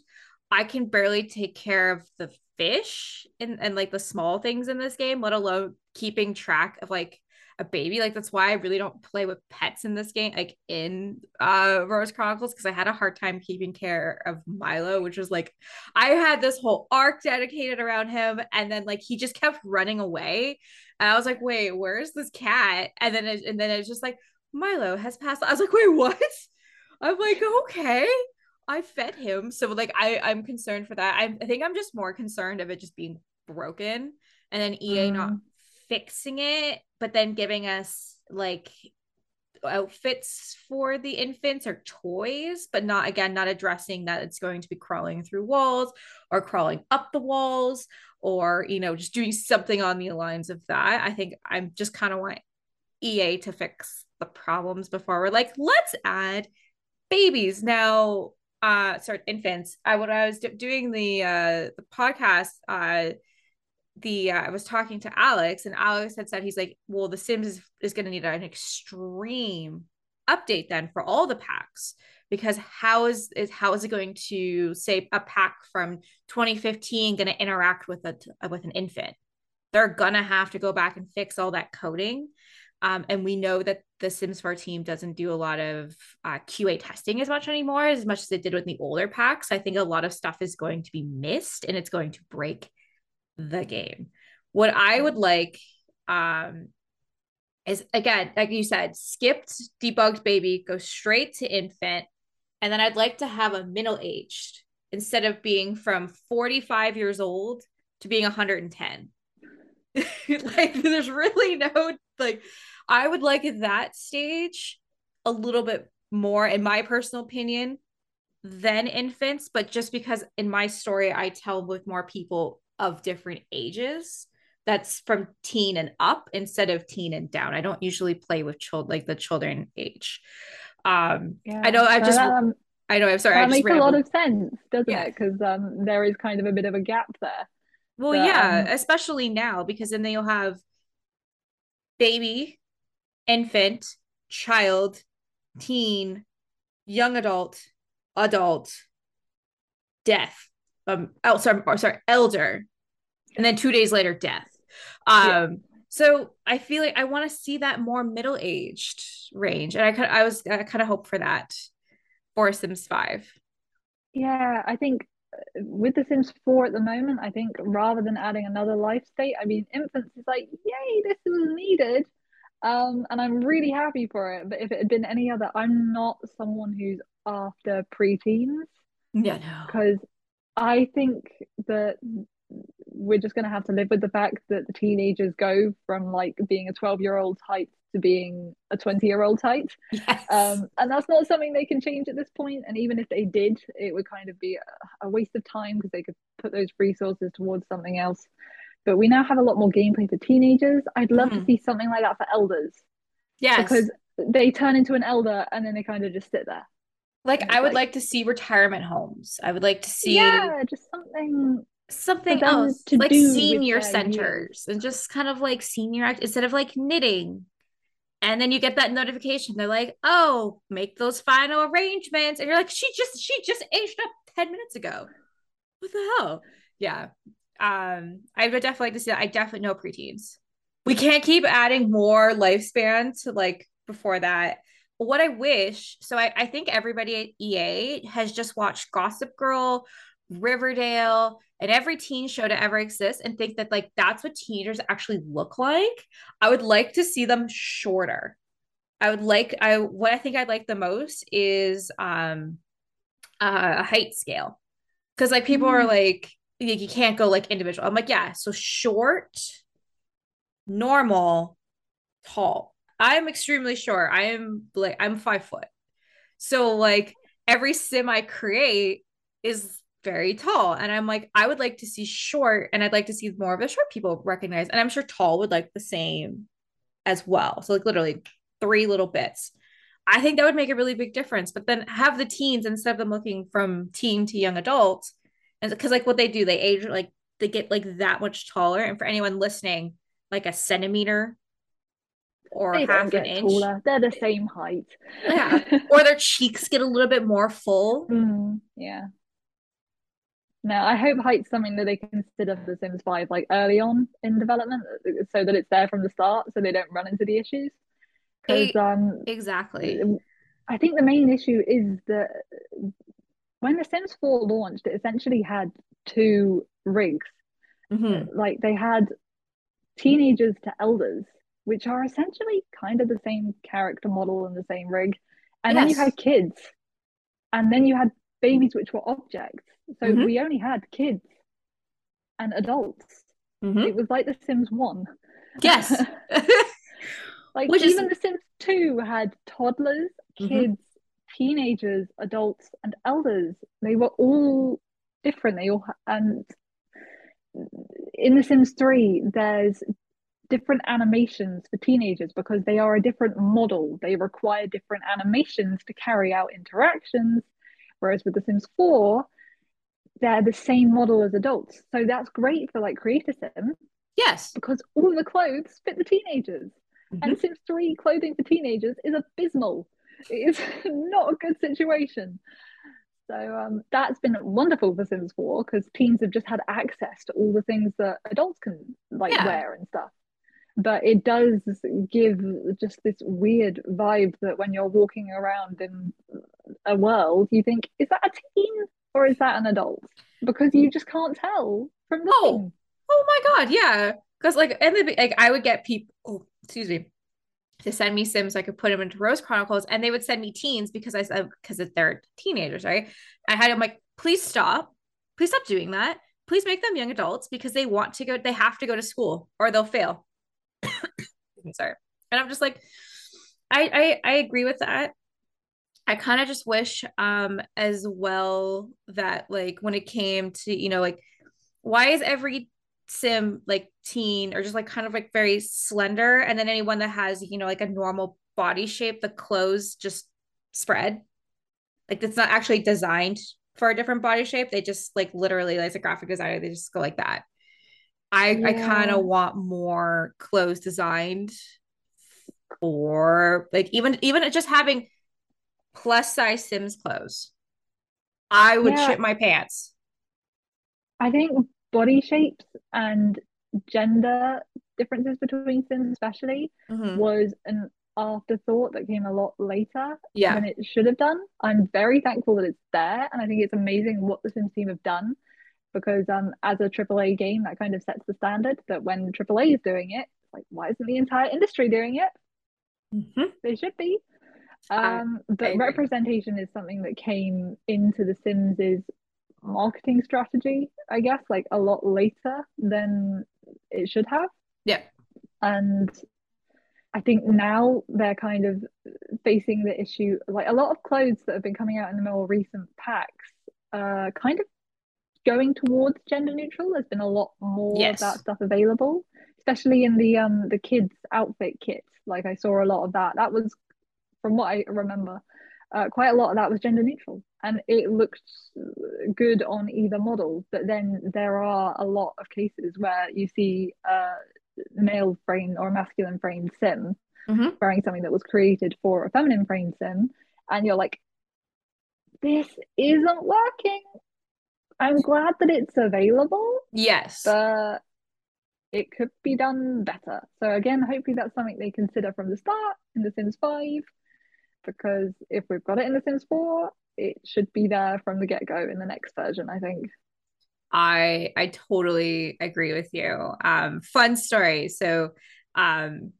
I can barely take care of the fish and, and like the small things in this game, let alone keeping track of like a baby. Like that's why I really don't play with pets in this game, like in uh Rose Chronicles, because I had a hard time keeping care of Milo, which was like I had this whole arc dedicated around him, and then like he just kept running away. And I was like, wait, where's this cat? And then it, and then it's just like Milo has passed. I was like, wait, what? I'm like, okay. I fed him. So like I I'm concerned for that. I, I think I'm just more concerned of it just being broken and then EA mm. not fixing it, but then giving us like outfits for the infants or toys, but not again not addressing that it's going to be crawling through walls or crawling up the walls or you know just doing something on the lines of that. I think I'm just kind of want EA to fix the problems before we're like let's add babies now uh sorry infants i when i was doing the uh the podcast uh the uh, i was talking to alex and alex had said he's like well the sims is, is going to need an extreme update then for all the packs because how is is how is it going to say a pack from 2015 going to interact with a with an infant they're gonna have to go back and fix all that coding um, and we know that the Sims 4 team doesn't do a lot of uh, QA testing as much anymore, as much as it did with the older packs. I think a lot of stuff is going to be missed and it's going to break the game. What I would like um, is, again, like you said, skipped debugged baby, go straight to infant, And then I'd like to have a middle aged instead of being from 45 years old to being 110. like there's really no like I would like at that stage a little bit more in my personal opinion than infants, but just because in my story I tell with more people of different ages that's from teen and up instead of teen and down. I don't usually play with child like the children age. Um yeah. I know I just um, I know I'm sorry. That makes a lot of sense, doesn't yeah. it? Because um there is kind of a bit of a gap there. Well, but, yeah, um, especially now because then they'll have baby, infant, child, teen, young adult, adult, death. Um, oh, sorry, sorry, elder, and then two days later, death. Um, yeah. So I feel like I want to see that more middle aged range, and I kind I was I kind of hope for that for Sims Five. Yeah, I think with The Sims 4 at the moment, I think rather than adding another life state, I mean, infants is like, yay, this was needed. Um, and I'm really happy for it. But if it had been any other, I'm not someone who's after preteens. Yeah, no. Because I think that we're just going to have to live with the fact that the teenagers go from like being a 12 year old height to being a 20 year old height. Yes. um, and that's not something they can change at this point and even if they did it would kind of be a, a waste of time because they could put those resources towards something else. But we now have a lot more gameplay for teenagers. I'd love mm-hmm. to see something like that for elders. Yes. Because they turn into an elder and then they kind of just sit there. Like i would like, like to see retirement homes. I would like to see yeah just something something else like senior centers and just kind of like senior act instead of like knitting. And then you get that notification. They're like oh make those final arrangements. And you're like she just she just aged up 10 minutes ago. What the hell? Yeah. Um i would definitely like to see that. I definitely know preteens. We can't keep adding more lifespan to like before that. What i wish so I, I think everybody at ea has just watched gossip girl riverdale and every teen show to ever exist and think that like that's what teenagers actually look like i would like to see them shorter. I would like i what i think i'd like the most is um uh, a height scale. Because like people mm. are like you can't go like individual. I'm like yeah so short normal tall. I'm extremely short. I am like i'm five foot. So like every sim i create is very tall. And I'm like, I would like to see short and I'd like to see more of the short people recognize. And I'm sure tall would like the same as well. So like literally three little bits. I think that would make a really big difference. But then have the teens instead of them looking from teen to young adult. And because like what they do, they age like they get like that much taller. And for anyone listening, like a centimeter or they half an inch. Taller. They're the same height. yeah. Or their cheeks get a little bit more full. Mm, yeah. No, I hope height's something that they consider for The Sims 5 like early on in development so that it's there from the start so they don't run into the issues. Because um exactly. I think the main issue is that when the Sims 4 launched, it essentially had two rigs. Mm-hmm. Like they had teenagers to elders, which are essentially kind of the same character model and the same rig. And yes. then you had kids. And then you had babies which were objects so mm-hmm. we only had kids and adults. Mm-hmm. It was like The Sims 1. Yes. like Which even is... The Sims 2 had toddlers, mm-hmm. kids, mm-hmm. teenagers, adults, and elders. They were all different. They all and in The Sims 3, there's different animations for teenagers because they are a different model. They require different animations to carry out interactions. Whereas with The Sims 4, they're the same model as adults. So that's great for like Create a Sim. Yes. Because all the clothes fit the teenagers. Mm-hmm. And Sims 3 clothing for teenagers is abysmal. It is not a good situation. So um, that's been wonderful for Sims 4 because teens have just had access to all the things that adults can like yeah. wear and stuff. But it does give just this weird vibe that when you're walking around in a world, you think, is that a teen? or is that an adult? Because you just can't tell from the oh, oh my god, yeah. Because like and the like I would get people. Oh, excuse me. to send me Sims so I could put them into Rose Chronicles, and they would send me teens because I said because they're teenagers, right? I had them like, please stop, please stop doing that. Please make them young adults because they want to go, they have to go to school or they'll fail. Sorry, and I'm just like, I I, I agree with that. I kind of just wish um as well that like when it came to you know like why is every sim like teen or just like kind of like very slender and then anyone that has you know like a normal body shape the clothes just spread? Like it's not actually designed for a different body shape. They just like literally like as a graphic designer they just go like that. I yeah. i kind of want more clothes designed for like even even just having plus size sims clothes i would yeah. shit my pants i think body shapes and gender differences between Sims, especially, mm-hmm. was an afterthought that came a lot later yeah. than it should have done. I'm very thankful that it's there, and I think it's amazing what the Sims team have done because um as a AAA game, that kind of sets the standard that when AAA is doing it, like why isn't the entire industry doing it? Mm-hmm. They should be. Um, but representation is something that came into The Sims's marketing strategy, I guess, like a lot later than it should have. Yeah. And I think now they're kind of facing the issue like a lot of clothes that have been coming out in the more recent packs uh kind of going towards gender neutral. There's been a lot more yes. of that stuff available, especially in the um the kids outfit kit. Like I saw a lot of that. That was from what I remember, uh, quite a lot of that was gender neutral and it looked good on either model. But then there are a lot of cases where you see a male frame or a masculine frame sim mm-hmm. wearing something that was created for a feminine frame sim and you're like this isn't working. I'm glad that it's available yes. but it could be done better. So again hopefully that's something they consider from the start in the sims 5 because if we've got it in The Sims 4, it should be there from the get go in the next version, I think. I I totally agree with you. Um, fun story. So, um,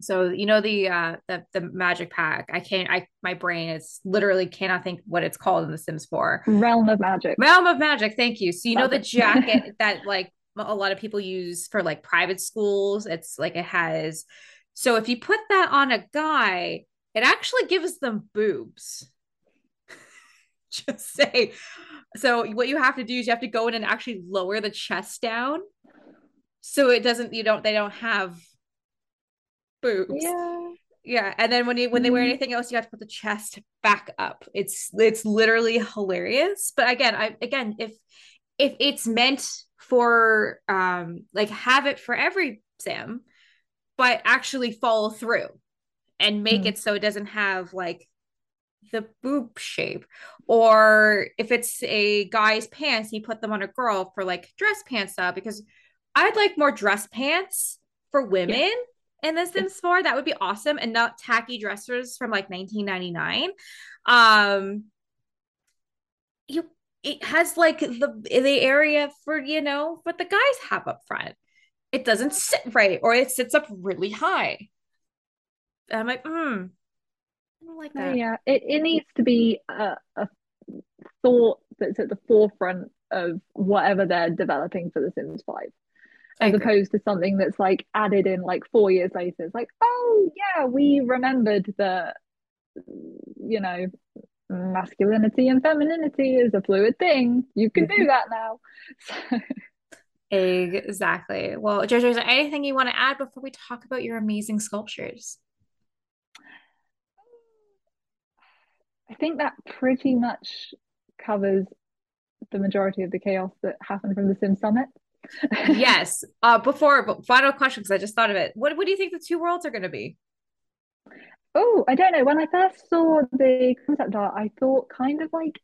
so you know the uh the the magic pack. I can't. I my brain is literally cannot think what it's called in The Sims 4. Realm of Magic. Realm of Magic. Thank you. So you know the jacket that like a lot of people use for like private schools. It's like it has. So if you put that on a guy, it actually gives them boobs. Just say. So what you have to do is you have to go in and actually lower the chest down. So it doesn't you don't they don't have boobs. Yeah. Yeah, and then when you when they wear mm-hmm. anything else, you have to put the chest back up. It's it's literally hilarious. But again, I again if if it's meant for um like have it for every sim, but actually follow through and make mm. it so it doesn't have like the boob shape. Or if it's a guy's pants you put them on a girl for like dress pants style because i'd like more dress pants for women yeah. in the sims 4 that would be awesome and not tacky dressers from like 1999 um you it has like the the area for you know what the guys have up front. It doesn't sit right or it sits up really high and I'm like, hmm, I don't like that. Yeah, it, it needs to be a, a thought that's at the forefront of whatever they're developing for The Sims 5 as opposed to something that's like added in like four years later. It's like, oh yeah, we remembered that you know masculinity and femininity is a fluid thing. You can do that now. So. Exactly. Well, Jojo, is there anything you want to add before we talk about your amazing sculptures? I think that pretty much covers the majority of the chaos that happened from the Sim Summit. yes. Uh, before final question, because I just thought of it. What What do you think the two worlds are going to be? Oh, I don't know. When I first saw the concept art, I thought kind of like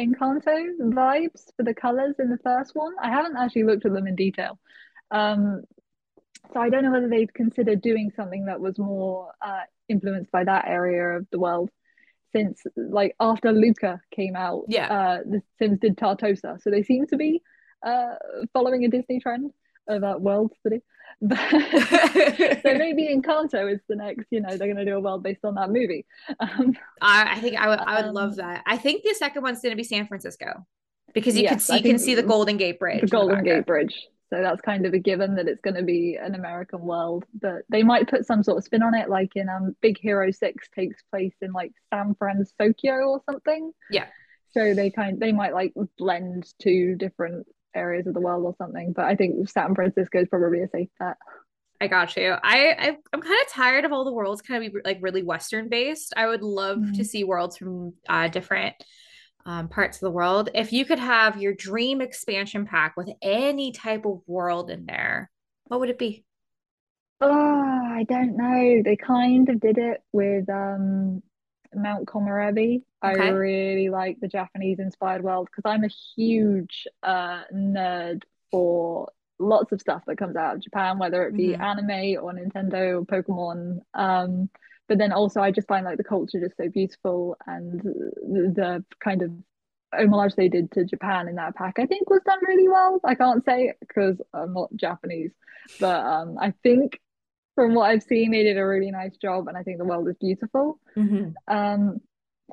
Encanto vibes for the colors in the first one. I haven't actually looked at them in detail. Um, so I don't know whether they've considered doing something that was more uh, influenced by that area of the world since like after Luca came out, yeah, uh, the Sims did Tartosa, so they seem to be uh following a Disney trend. of that world to do. so maybe Encanto is the next, you know, they're going to do a world based on that movie. Um, I, I think I would, I would um, love that. I think the second one's going to be San Francisco because you yes, can see, you can see the Golden Gate Bridge. The Golden Gate Bridge. So that's kind of a given that it's going to be an American world, but they might put some sort of spin on it, like in um, Big Hero Six takes place in like San Francisco or something. Yeah. So they kind they might like blend two different areas of the world or something. But I think San Francisco is probably a safe bet. I got you. I, I am kind of tired of all the worlds kind of be like really Western based. I would love mm-hmm. to see worlds from uh, different um, parts of the world. If you could have your dream expansion pack with any type of world in there, what would it be? Oh, I don't know. They kind of did it with um Mount Komorebi. Okay. I really like the Japanese inspired world because I'm a huge uh, nerd for lots of stuff that comes out of Japan, whether it be mm-hmm. anime or Nintendo or Pokemon. Um, but then also, I just find like the culture just so beautiful and the, the kind of homage they did to Japan in that pack, I think was done really well. I can't say because I'm not Japanese, but um, I think from what I've seen, they did a really nice job, and I think the world is beautiful. Mm-hmm. Um,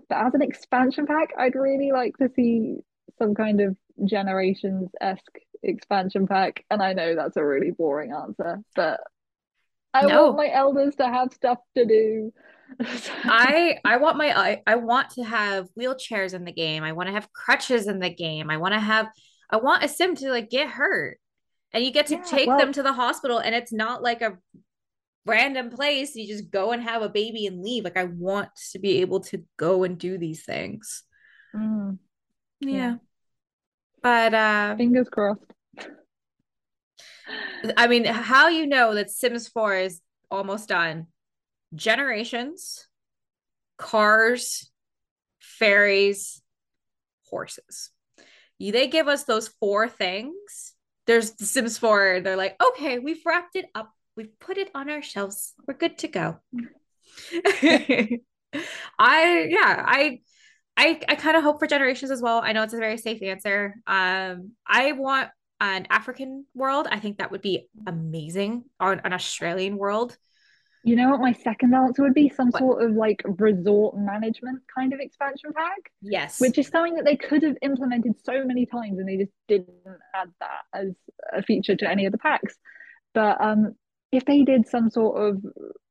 but as an expansion pack, I'd really like to see some kind of generations esque expansion pack. And I know that's a really boring answer, but I no. want my elders to have stuff to do. I I want my I, I want to have wheelchairs in the game. I want to have crutches in the game. I want to have I want a sim to like get hurt. And you get to yeah, take well, them to the hospital and it's not like a random place you just go and have a baby and leave like i want to be able to go and do these things mm. yeah. yeah. but uh fingers crossed i mean how you know that sims 4 is almost done generations cars fairies horses they give us those four things there's the sims 4 they're like okay we've wrapped it up we've put it on our shelves. We're good to go. I yeah, I I I kind of hope for generations as well. I know it's a very safe answer. Um I want an African world. I think that would be amazing. Or an Australian world. You know what my second answer would be? Some what? sort of like resort management kind of expansion pack. Yes. Which is something that they could have implemented so many times and they just didn't add that as a feature to any of the packs. But um if they did some sort of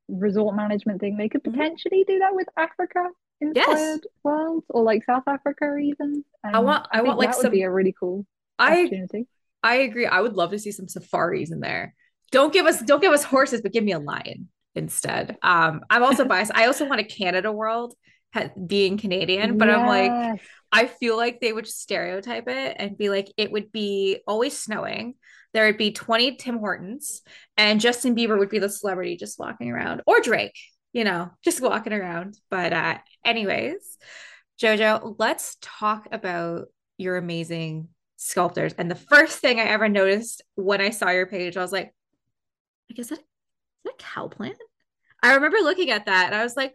resort management thing, they could mm-hmm. potentially do that with Africa inspired yes. worlds or like South Africa even. And I want I, I want like some, would be a really cool I, opportunity. I agree. I would love to see some safaris in there. Don't give us don't give us horses, but give me a lion instead. Um, I'm also biased. I also want a Canada world being Canadian, but yes. I'm like, I feel like they would stereotype it and be like, it would be always snowing there would be 20 Tim Hortons, and Justin Bieber would be the celebrity just walking around, or Drake, you know, just walking around. But, uh, anyways, JoJo, let's talk about your amazing sculptors. And the first thing I ever noticed when I saw your page, I was like, like is that, is that a cow plant? I remember looking at that and I was like,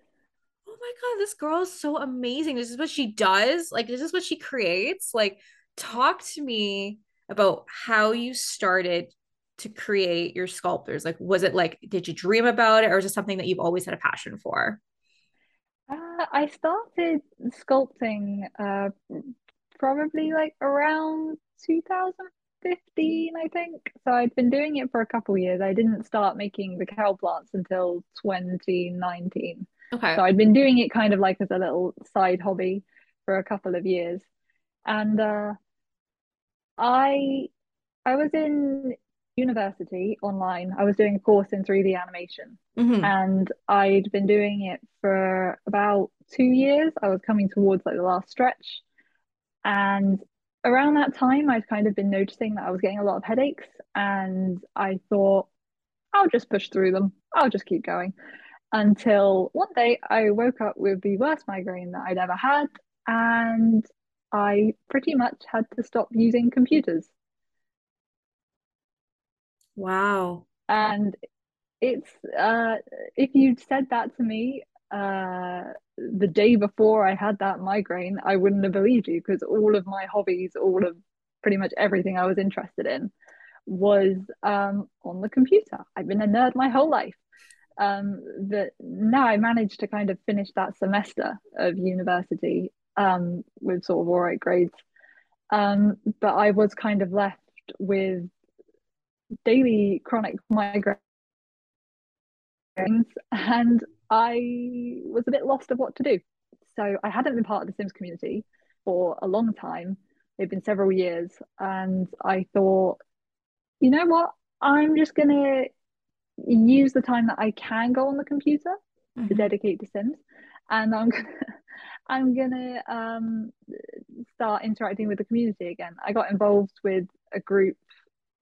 oh my God, this girl is so amazing. This is what she does. Like, this is what she creates. Like, talk to me about how you started to create your sculptors like was it like did you dream about it or is it something that you've always had a passion for uh, i started sculpting uh, probably like around 2015 i think so i'd been doing it for a couple of years i didn't start making the cow plants until 2019 okay so i'd been doing it kind of like as a little side hobby for a couple of years and uh, I I was in university online. I was doing a course in 3D animation mm-hmm. and I'd been doing it for about two years. I was coming towards like the last stretch. And around that time, I'd kind of been noticing that I was getting a lot of headaches. And I thought, I'll just push through them. I'll just keep going. Until one day I woke up with the worst migraine that I'd ever had. And I pretty much had to stop using computers. Wow. And it's uh if you'd said that to me uh the day before I had that migraine, I wouldn't have believed you because all of my hobbies, all of pretty much everything I was interested in was um, on the computer. I've been a nerd my whole life. Um, that now I managed to kind of finish that semester of university um, with sort of all right grades. Um, but I was kind of left with daily chronic migraines and I was a bit lost of what to do. So I hadn't been part of the Sims community for a long time. It'd been several years, and I thought, you know what? I'm just gonna use the time that I can go on the computer mm-hmm. to dedicate to Sims, and I'm gonna I'm gonna um, start interacting with the community again. I got involved with a group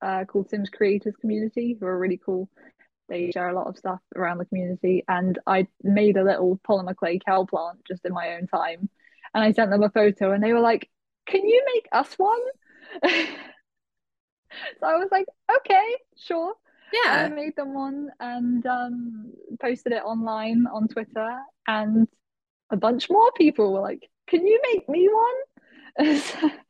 uh, called Sims Creators Community, who are really cool. They share a lot of stuff around the community, and I made a little polymer clay cow plant just in my own time, and I sent them a photo, and they were like, "Can you make us one?" so I was like, "Okay, sure." Yeah, I made them one and um, posted it online on Twitter, and a bunch more people were like, "Can you make me one?"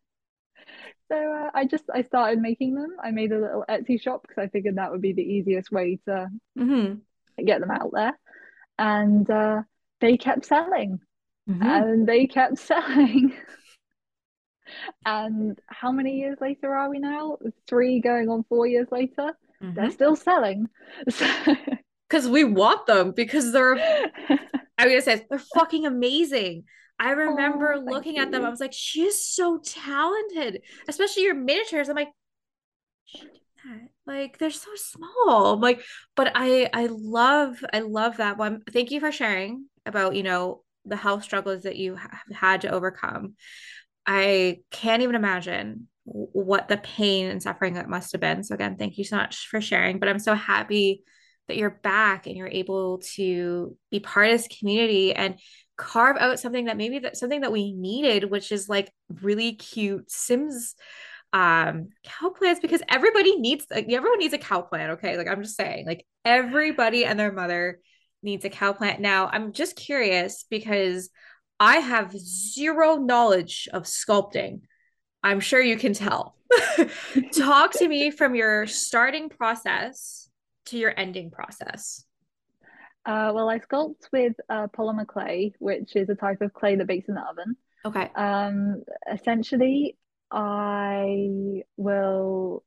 so uh, I just I started making them. I made a little Etsy shop because I figured that would be the easiest way to mm-hmm. get them out there, and uh, they kept selling, mm-hmm. and they kept selling. and how many years later are we now? Three going on four years later. Mm-hmm. They're still selling. Because we want them because they're I was gonna say they're fucking amazing. I remember oh, looking at them. I was like, she is so talented, especially your miniatures. I'm like, like they're so small. I'm like, but I I love I love that one. Thank you for sharing about you know the health struggles that you have had to overcome. I can't even imagine what the pain and suffering that must have been. So again, thank you so much for sharing. But I'm so happy that you're back and you're able to be part of this community and carve out something that maybe that something that we needed, which is like really cute Sims um cow plants because everybody needs like everyone needs a cow plant okay? Like i'm just saying like everybody and their mother needs a cow plant. Now i'm just curious because i have zero knowledge of sculpting. I'm sure you can tell. Talk to me from your starting process to your ending process? Uh, well, I sculpt with uh, polymer clay, which is a type of clay that bakes in the oven. Okay. Um, essentially, I will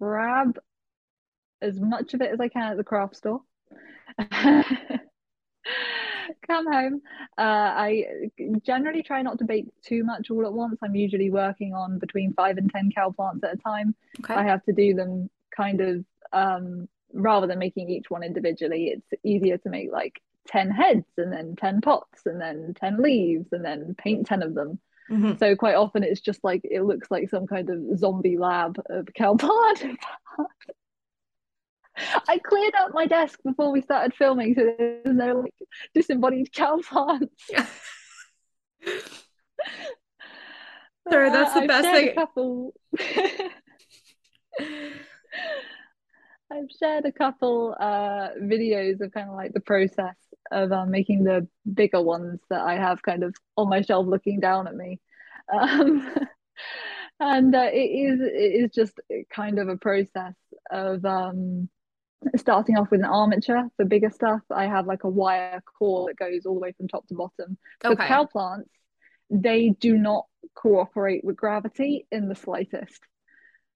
grab as much of it as I can at the craft store. Come home. Uh, I generally try not to bake too much all at once. I'm usually working on between five and 10 cow plants at a time. Okay. I have to do them kind of um, rather than making each one individually, it's easier to make like 10 heads and then 10 pots and then 10 leaves and then paint 10 of them. Mm-hmm. So quite often it's just like it looks like some kind of zombie lab of Calpard. I cleared out my desk before we started filming, so there's no like disembodied cow parts. Sorry, that's the uh, best thing. I've shared a couple uh, videos of kind of like the process of um, making the bigger ones that I have kind of on my shelf looking down at me. Um, and uh, it is it is just kind of a process of um, starting off with an armature for bigger stuff. I have like a wire core that goes all the way from top to bottom. For okay. cow plants, they do not cooperate with gravity in the slightest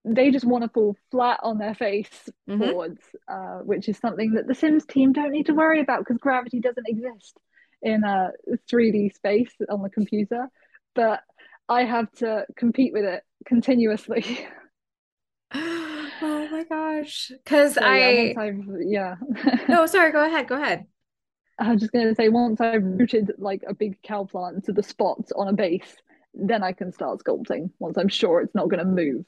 they just want to fall flat on their face mm-hmm. forwards, uh, which is something that the Sims team don't need to worry about because gravity doesn't exist in a 3D space on the computer. But I have to compete with it continuously. oh my gosh. Because so, I. Yeah. no, sorry, go ahead. Go ahead. I was just going to say, once I've rooted like a big cow plant to the spot on a base, then I can start sculpting once I'm sure it's not going to move.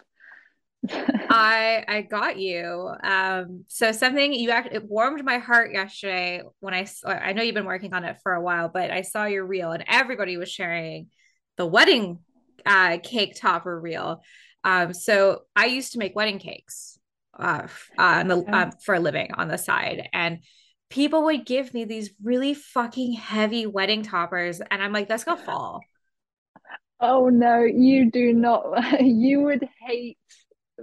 I I got you. Um, so something you actually it warmed my heart yesterday when I I know you've been working on it for a while, but I saw your reel and everybody was sharing the wedding uh, cake topper reel. Um, so I used to make wedding cakes uh, on the uh, for a living on the side, and people would give me these really fucking heavy wedding toppers, and I'm like, that's gonna fall. Oh no, you do not. you would hate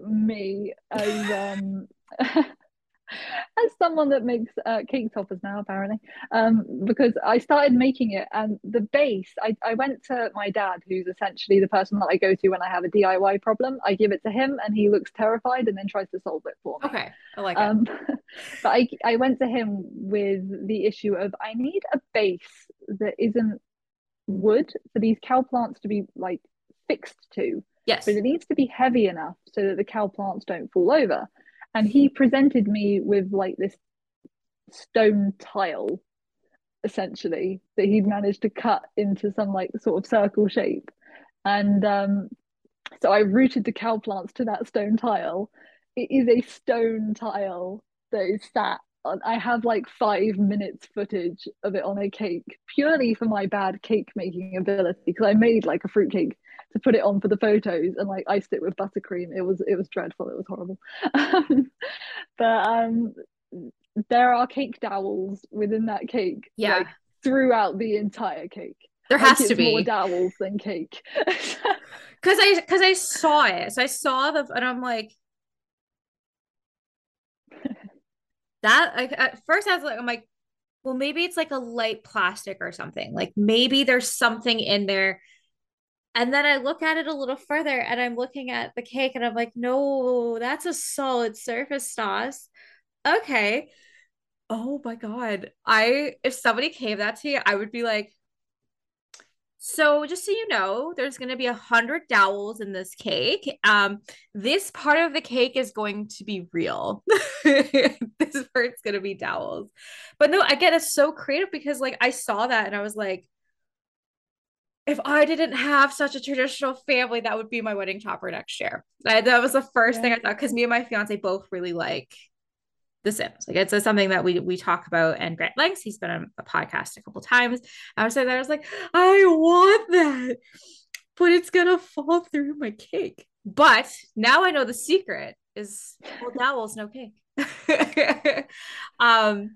me as um as someone that makes uh, cake toppers now apparently um because i started making it and the base I, I went to my dad who's essentially the person that i go to when i have a diy problem. I give it to him and he looks terrified and then tries to solve it for me. Okay i like um but i i went to him with the issue of i need a base that isn't wood for these cow plants to be like fixed to yes. But it needs to be heavy enough so that the cow plants don't fall over. And he presented me with like this stone tile essentially that he'd managed to cut into some like sort of circle shape. And um so i rooted the cow plants to that stone tile. It is a stone tile that is sat on, i have like five minutes footage of it on a cake purely for my bad cake making ability because i made like a fruit cake to put it on for the photos and like iced it with buttercream. It was it was dreadful. It was horrible. but um, there are cake dowels within that cake. Yeah. Like, throughout the entire cake. There like, has to be more dowels than cake. Cause I because I saw it. So I saw the and I'm like that like at first I was like I'm like well maybe it's like a light plastic or something like maybe there's something in there and then I look at it a little further and I'm looking at the cake and I'm like, no, that's a solid surface sauce. Okay. Oh my God. I, if somebody gave that to you, I would be like, so just so you know, there's going to be a hundred dowels in this cake. Um, this part of the cake is going to be real. this part's going to be dowels. But no, again, it's so creative because like I saw that and I was like, if I didn't have such a traditional family, that would be my wedding topper next year. I, that was the first yeah. thing I thought because me and my fiance both really like The Sims. Like it's something that we we talk about and Grant lengths. He's been on a podcast a couple times. I was saying that I was like, I want that, but it's gonna fall through my cake. But now I know the secret is well, dowels, no cake. um,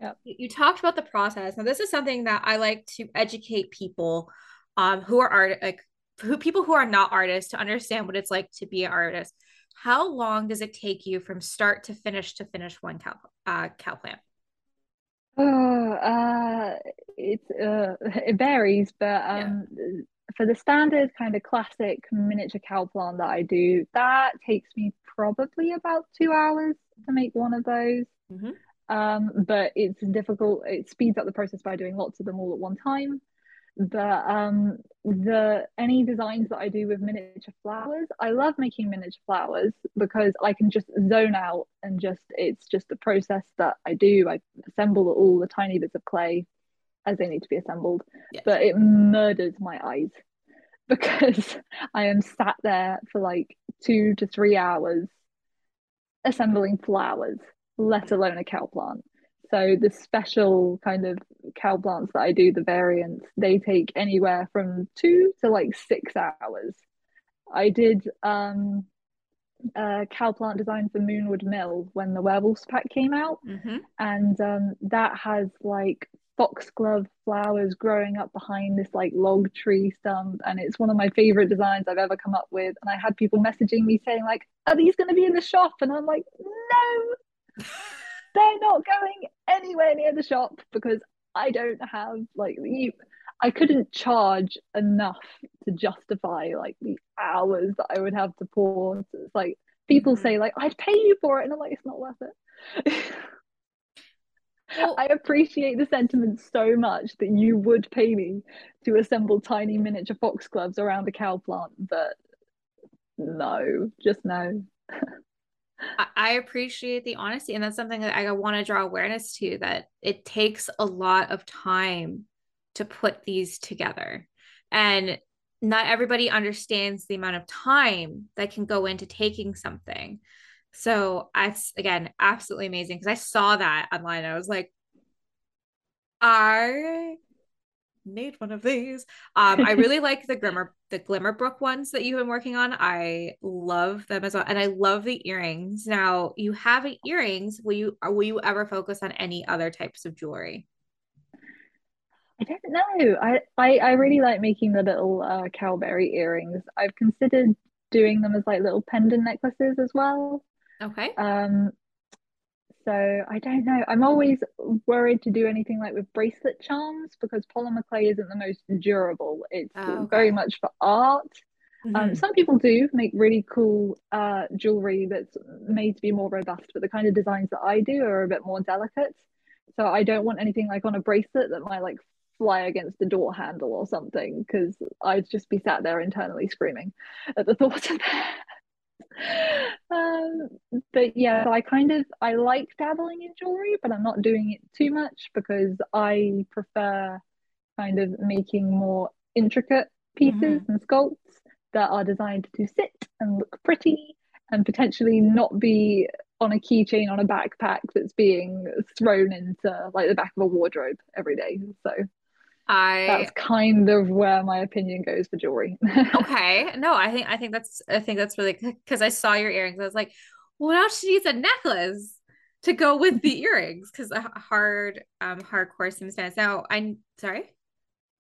yeah. You talked about the process. Now, this is something that I like to educate people um, who are art like who people who are not artists to understand what it's like to be an artist. How long does it take you from start to finish to finish one cow uh, cow plant? Oh, uh, it's uh, it varies, but um, yeah. for the standard kind of classic miniature cow plant that I do, that takes me probably about two hours to make one of those. Mm-hmm. Um, but it's difficult. It speeds up the process by doing lots of them all at one time but um the any designs that I do with miniature flowers I love making miniature flowers because I can just zone out and just it's just a process that I do I assemble all the tiny bits of clay as they need to be assembled yes. but it murders my eyes because I am sat there for like two to three hours assembling flowers let alone a cow plant so the special kind of cow plants that I do, the variants, they take anywhere from two to like six hours. I did um, a cow plant design for Moonwood Mill when the werewolves pack came out, mm-hmm. and um, that has like foxglove flowers growing up behind this like log tree stump. And it's one of my favorite designs I've ever come up with. And I had people messaging me saying like are these going to be in the shop? And I'm like no they're not going anywhere near the shop because I don't have like you I couldn't charge enough to justify like the hours that I would have to pour. So it's like people mm-hmm. say like I'd pay you for it and I'm like it's not worth it. well, I appreciate the sentiment so much that you would pay me to assemble tiny miniature foxgloves around a cow plant, but no, just no. I appreciate the honesty. And that's something that I want to draw awareness to that it takes a lot of time to put these together. And not everybody understands the amount of time that can go into taking something. So that's again absolutely amazing because I saw that online. I was like, I need one of these. Um, I really like the Glimmer the Glimmerbrook ones that you've been working on. I love them as well, and I love the earrings. Now you have earrings. Will you will you ever focus on any other types of jewelry? I don't know. I I, I really like making the little uh, cowberry earrings. I've considered doing them as like little pendant necklaces as well. Okay. Um, so I don't know. I'm always worried to do anything like with bracelet charms because polymer clay isn't the most durable. It's Oh, very much for art. Um, Mhm. some people do make really cool uh, jewelry that's made to be more robust, but the kind of designs that I do are a bit more delicate. So I don't want anything like on a bracelet that might like fly against the door handle or something because I'd just be sat there internally screaming at the thought of that. Um, but yeah, so I kind of I like dabbling in jewelry, but I'm not doing it too much because I prefer kind of making more intricate pieces Mhm. and sculpts that are designed to sit and look pretty and potentially not be on a keychain on a backpack that's being thrown into like the back of a wardrobe every day. So that's kind of where my opinion goes for jewelry. okay. No, I think I think that's I think that's really because I saw your earrings. I was like, well, now she needs a necklace to go with the earrings because a hard um hardcore Sims fans. Now I'm sorry.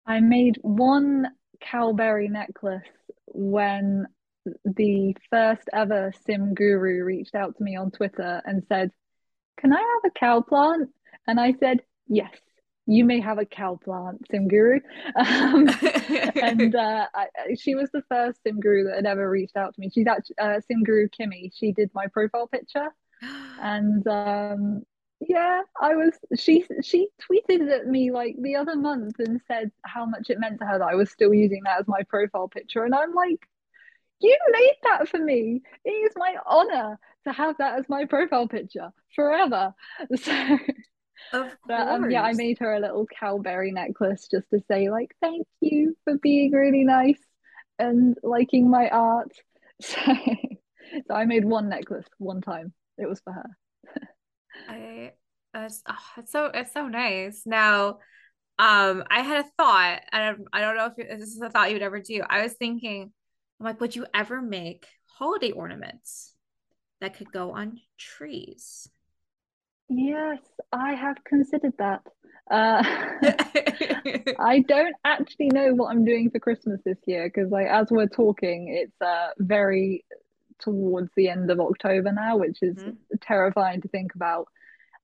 I made one cowberry necklace when the first ever sim guru reached out to me on Twitter and said, Can I have a cow plant? And I said, Yes, you may have a cow plant, sim guru. Um, and uh, I, she was the first sim guru that had ever reached out to me. She's actually uh, sim guru Kimmy. She did my profile picture and um yeah i was she she tweeted at me like the other month and said how much it meant to her that i was still using that as my profile picture and i'm like you made that for me it is my honor to have that as my profile picture forever so but um yeah i made her a little cowberry necklace just to say like thank you for being really nice and liking my art so so i made one necklace one time it was for her I oh, it's so it's so nice. Now, um, I had a thought, and I, I don't know if this is a thought you would ever do. I was thinking, I'm like, would you ever make holiday ornaments that could go on trees? Yes, I have considered that. Uh, I don't actually know what I'm doing for Christmas this year because, like, as we're talking, it's uh very towards the end of October now, which is Mhm. terrifying to think about.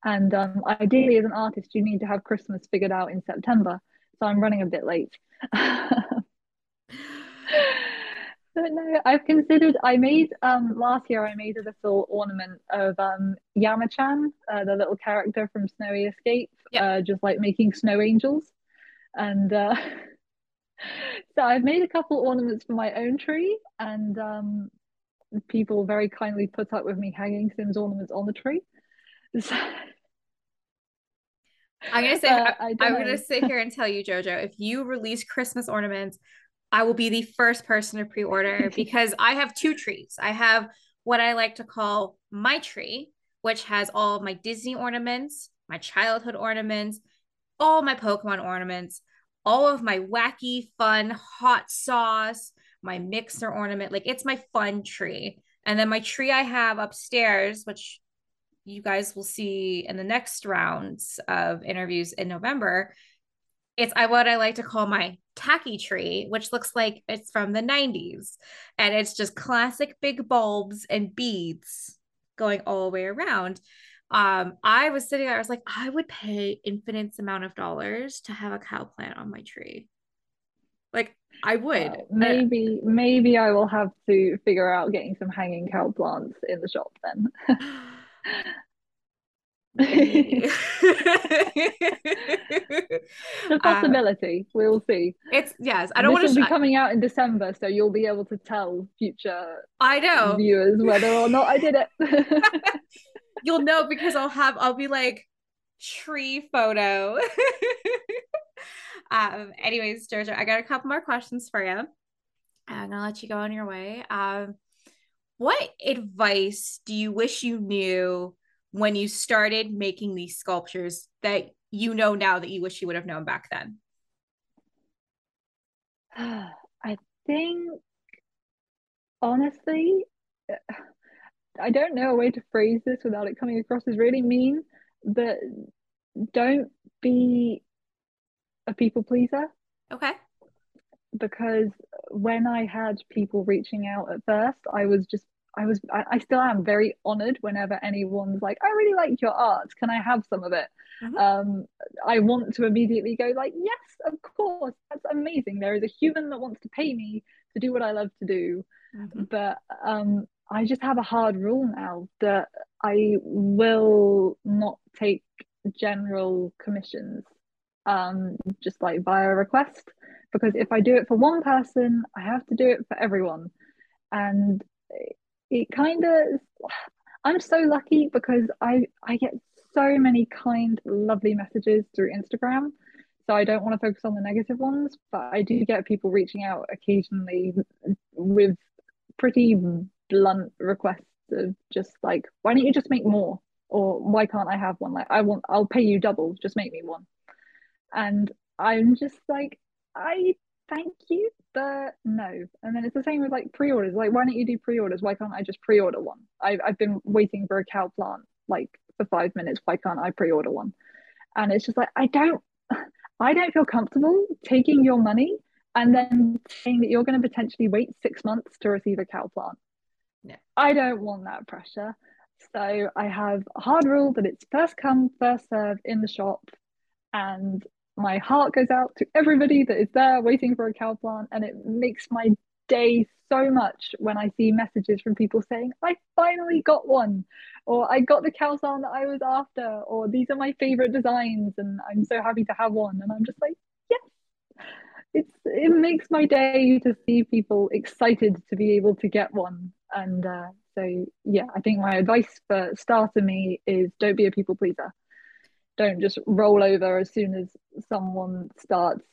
And um, ideally, as an artist, you need to have Christmas figured out in September. So I'm running a bit late. But no, I've considered. I made um last year. I made a little ornament of um Yamachan, uh, the little character from Snowy Escape, Yep. uh, just like making snow angels. And uh, so I've made a couple ornaments for my own tree, and um, people very kindly put up with me hanging Sims ornaments on the tree. So, I'm gonna say uh, I, I am gonna sit here and tell you, Jojo, if you release Christmas ornaments, I will be the first person to pre-order because I have two trees. I have what I like to call my tree, which has all of my Disney ornaments, my childhood ornaments, all my Pokemon ornaments, all of my wacky, fun hot sauce, my mixer ornament. Like it's my fun tree. And then my tree I have upstairs, which you guys will see in the next rounds of interviews in November. It's I what I like to call my tacky tree, which looks like it's from the 90s. And it's just classic big bulbs and beads going all the way around. Um, I was sitting there, I was like, I would pay infinite amount of dollars to have a cow plant on my tree. Like I would. Uh, maybe maybe I will have to figure out getting some hanging cow plants in the shop then. The uh, possibility, we'll see. it's yes, I don't want to. be coming out in December, so you'll be able to tell future I know viewers whether or not I did it. you'll know because I'll have I'll be like tree photo. um. Anyways, Georgia, I got a couple more questions for you. I'm gonna let you go on your way. Um. What advice do you wish you knew when you started making these sculptures that you know now that you wish you would have known back then? I think honestly, I don't know a way to phrase this without it coming across as really mean, but don't be a people pleaser Okay. because when I had people reaching out at first, I was just I was I, I still am very honored whenever anyone's like, I really like your art. Can I have some of it? Mm-hmm. Um, I want to immediately go like, yes, of course, that's amazing. There is a human that wants to pay me to do what I love to do. Mm-hmm. But um, I just have a hard rule now that I will not take general commissions um, just like via request because if I do it for one person, I have to do it for everyone. And it kind of I'm so lucky because I I get so many kind, lovely messages through Instagram. So I don't want to focus on the negative ones, but I do get people reaching out occasionally with pretty blunt requests of just like, why don't you just make more? Or why can't I have one? Like I want I'll pay you double, just make me one. And I'm just like, I thank you, but no. And then it's the same with like pre-orders. Like, why don't you do pre-orders? Why can't I just pre-order one? I've I've been waiting for a cow plant like for five minutes. Why can't I pre-order one? And it's just like I don't I don't feel comfortable taking your money and then saying that you're going to potentially wait six months to receive a cow plant. Yeah. I don't want that pressure. So I have a hard rule that it's first come, first serve in the shop. And my heart goes out to everybody that is there waiting for a cow plant and it makes my day so much when I see messages from people saying, I finally got one, or I got the cow plant that I was after, or these are my favorite designs and I'm so happy to have one. And I'm just like, yes, it's it makes my day to see people excited to be able to get one. And uh, so, yeah, I think my advice for starter me is don't be a people pleaser don't just roll over as soon as someone starts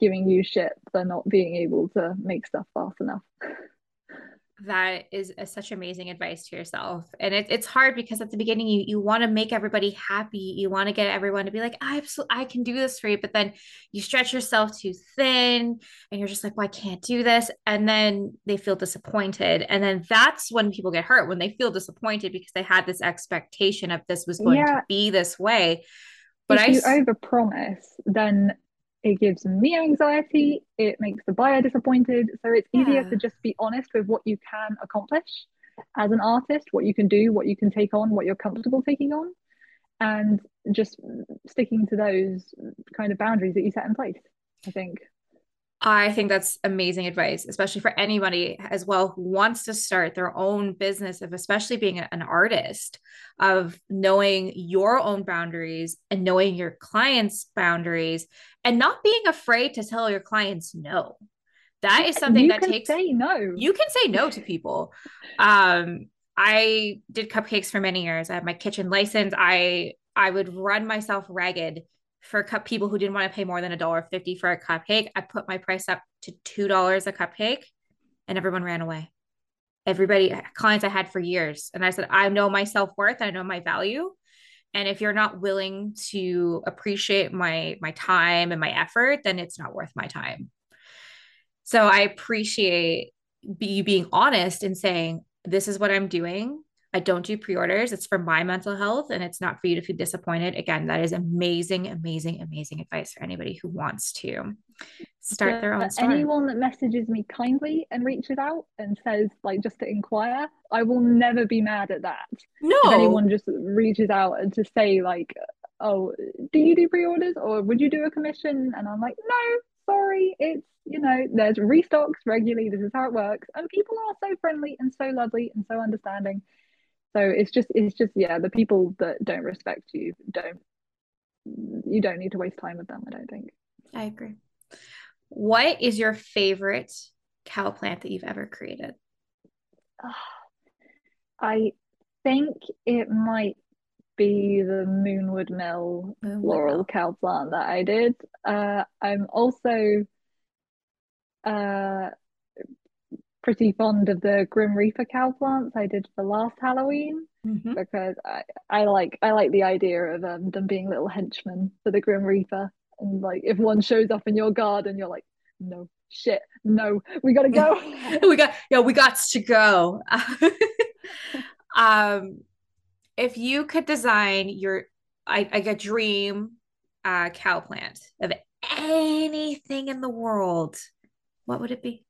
giving you shit for not being able to make stuff fast enough. That is a, such amazing advice to yourself. And it, it's hard because at the beginning, you, you want to make everybody happy. You want to get everyone to be like, I, absolutely, I can do this for you. But then you stretch yourself too thin and you're just like, well, I can't do this. And then they feel disappointed. And then that's when people get hurt, when they feel disappointed because they had this expectation of this was going yeah. to be this way. But if I, you overpromise, then it gives me anxiety it makes the buyer disappointed so it's yeah. easier to just be honest with what you can accomplish as an artist what you can do what you can take on what you're comfortable taking on and just sticking to those kind of boundaries that you set in place i think I think that's amazing advice, especially for anybody as well who wants to start their own business of especially being an artist, of knowing your own boundaries and knowing your clients' boundaries and not being afraid to tell your clients no. That is something you that takes say no. You can say no to people. Um, I did cupcakes for many years. I had my kitchen license. I I would run myself ragged for cup people who didn't want to pay more than a dollar fifty for a cupcake. I put my price up to two dollars a cupcake, and everyone ran away. Everybody, clients I had for years, and I said, I know my self worth. I know my value, and if you're not willing to appreciate my my time and my effort, then it's not worth my time. So I appreciate you being honest and saying, this is what I'm doing. I don't do pre-orders. It's for my mental health and it's not for you to feel disappointed. Again, that is amazing, amazing, amazing advice for anybody who wants to start their own store. Anyone that messages me kindly and reaches out and says like just to inquire, I will never be mad at that. No. If anyone just reaches out and to say like, "Oh, do you do pre-orders or would you do a commission?" and I'm like, "No, sorry, it's you know, there's restocks regularly. This is how it works. And people are so friendly and so lovely and so understanding so it's just it's just yeah the people that don't respect you don't you don't need to waste time with them i don't think. I agree. What is your favorite cow plant that you've ever created? I think it might be the moonwood mill moonwood floral mill. cow plant that i did. Uh, i'm also uh, pretty fond of the Grim Reaper cow plants I did for last Halloween mm-hmm. because I, I like I like the idea of um, them being little henchmen for the Grim Reaper. And like if one shows up in your garden you're like no shit no we gotta go. We got yeah we got to go. Um if you could design your I, like a dream uh cow plant of anything in the world what would it be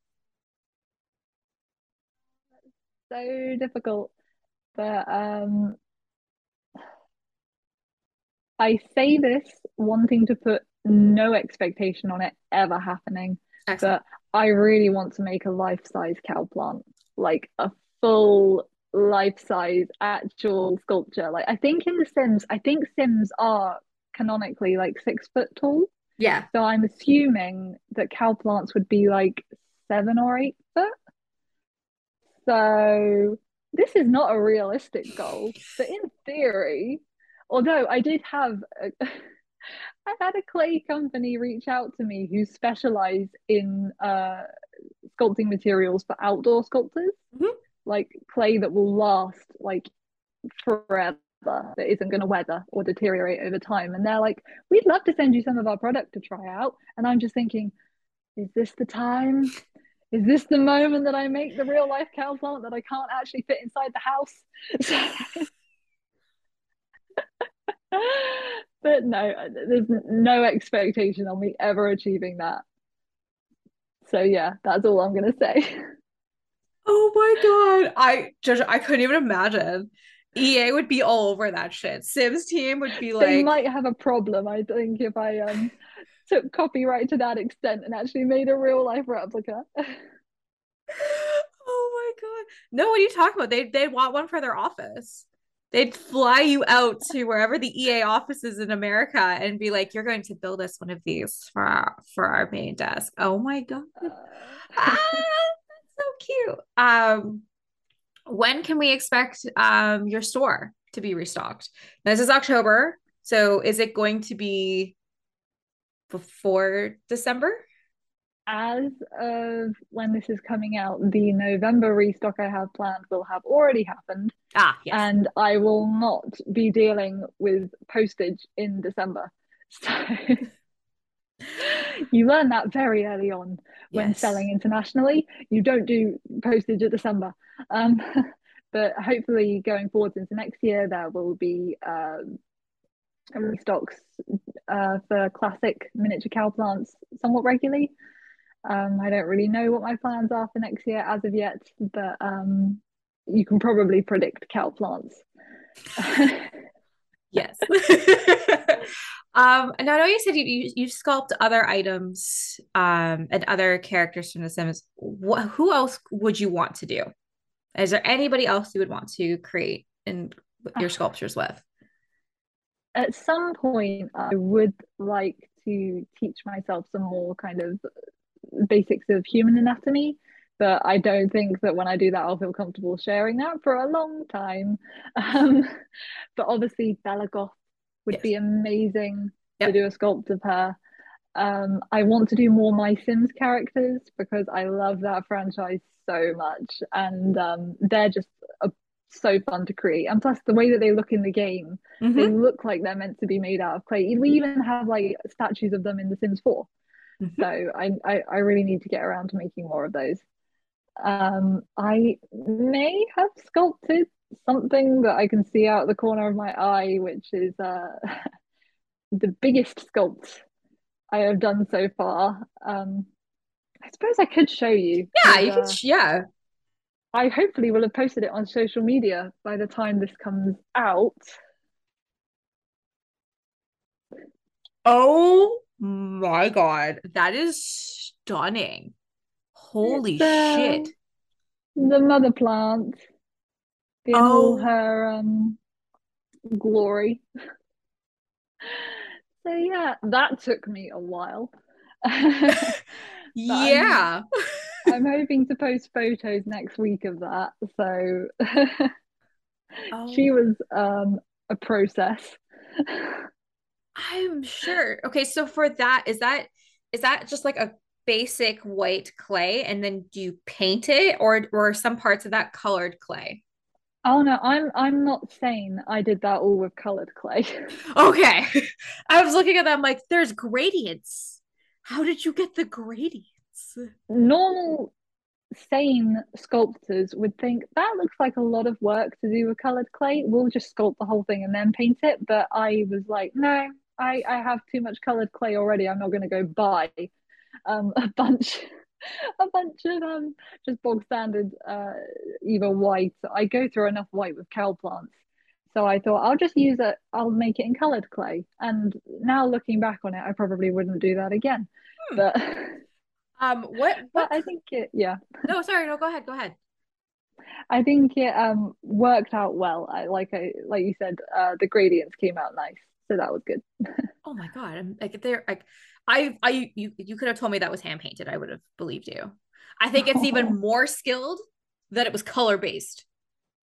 so difficult. But um I say this wanting to put no expectation on it ever happening. Excellent. But I really want to make a life-size cow plant, like a full life-size actual sculpture. Like I think in The Sims, I think Sims are canonically like six foot tall. Yeah. So I'm assuming that cow plants would be like seven or eight foot. So this is not a realistic goal, but in theory, although I did have a, I had a clay company reach out to me who specialize in uh, sculpting materials for outdoor sculptors, mm-hmm. like clay that will last like forever, that isn't going to weather or deteriorate over time. And they're like, we'd love to send you some of our product to try out. And I'm just thinking, is this the time? Is this the moment that I make the real life cow plant that I can't actually fit inside the house? but no, there's no expectation on me ever achieving that. So yeah, that's all I'm gonna say. Oh my god, I just I couldn't even imagine. EA would be all over that shit. Sims team would be like they might have a problem. I think if I um took copyright to that extent and actually made a real life replica. oh my god! No, what are you talking about? They they want one for their office they'd fly you out to wherever the EA office is in America and be like, "You're going to build us one of these for our for our main desk." Oh my god, uh... ah, that's so cute. Um, when can we expect um your store to be restocked? This is October, so is it going to be before December? as of when this is coming out, the November restock I have planned will have already happened. Ah, yes. And I will not be dealing with postage in December. So you learn that very early on when yes. selling internationally. You don't do postage at December. Um, but hopefully, going forwards into next year, there will be um, restocks uh, for classic miniature cow plants somewhat regularly. Um, I don't really know what my plans are for next year as of yet, but um, you can probably predict cow plants. yes. um, and I know you said you, you, you sculpt other items um, and other characters from The Sims. What, who else would you want to do? Is there anybody else you would want to create and your sculptures with? At some point, I would like to teach myself some more kind of basics of human anatomy but I don't think that when I do that, I'll feel comfortable sharing that for a long time. Um, but obviously, Bella Goth would yes. be amazing yep. to do a sculpt of her. Um, I want to do more My Sims characters because I love that franchise so much, and um, they're just a, so fun to create. And plus, the way that they look in the game, mm-hmm. they look like they're meant to be made out of clay. We even have like statues of them in The Sims 4. Mm-hmm. So I, I, I really need to get around to making more of those. Um, I may have sculpted something that I can see out the corner of my eye, which is uh, the biggest sculpt I have done so far. Um, I suppose I could show you. Yeah, you uh, could. Yeah. I hopefully will have posted it on social media by the time this comes out. Oh my god, that is stunning. Holy the, shit. The mother plant in oh. all her um glory. so yeah, that took me a while. yeah. I'm, hoping to post photos next week of that. So oh. she was um a process. I'm sure. Okay, so for that, is that is that just like a basic white clay and then do you paint it or or some parts of that colored clay? Oh no, I'm I'm not saying I did that all with colored clay. okay. I was looking at that I'm like there's gradients. How did you get the gradients? Normal sane sculptors would think that looks like a lot of work to do with colored clay. We'll just sculpt the whole thing and then paint it. But I was like, no, I, I have too much colored clay already. I'm not going to go buy um, a bunch a bunch of um just bog standard uh either white. I go through enough white with cow plants. So I thought I'll just use it, I'll make it in colored clay. And now looking back on it, I probably wouldn't do that again. Hmm. But um what what I think it yeah. No, sorry, no, go ahead, go ahead. I think it um worked out well. I like I like you said, uh the gradients came out nice. So that was good. oh my god. I'm like they're like I I you you could have told me that was hand painted. I would have believed you. I think it's even more skilled that it was color based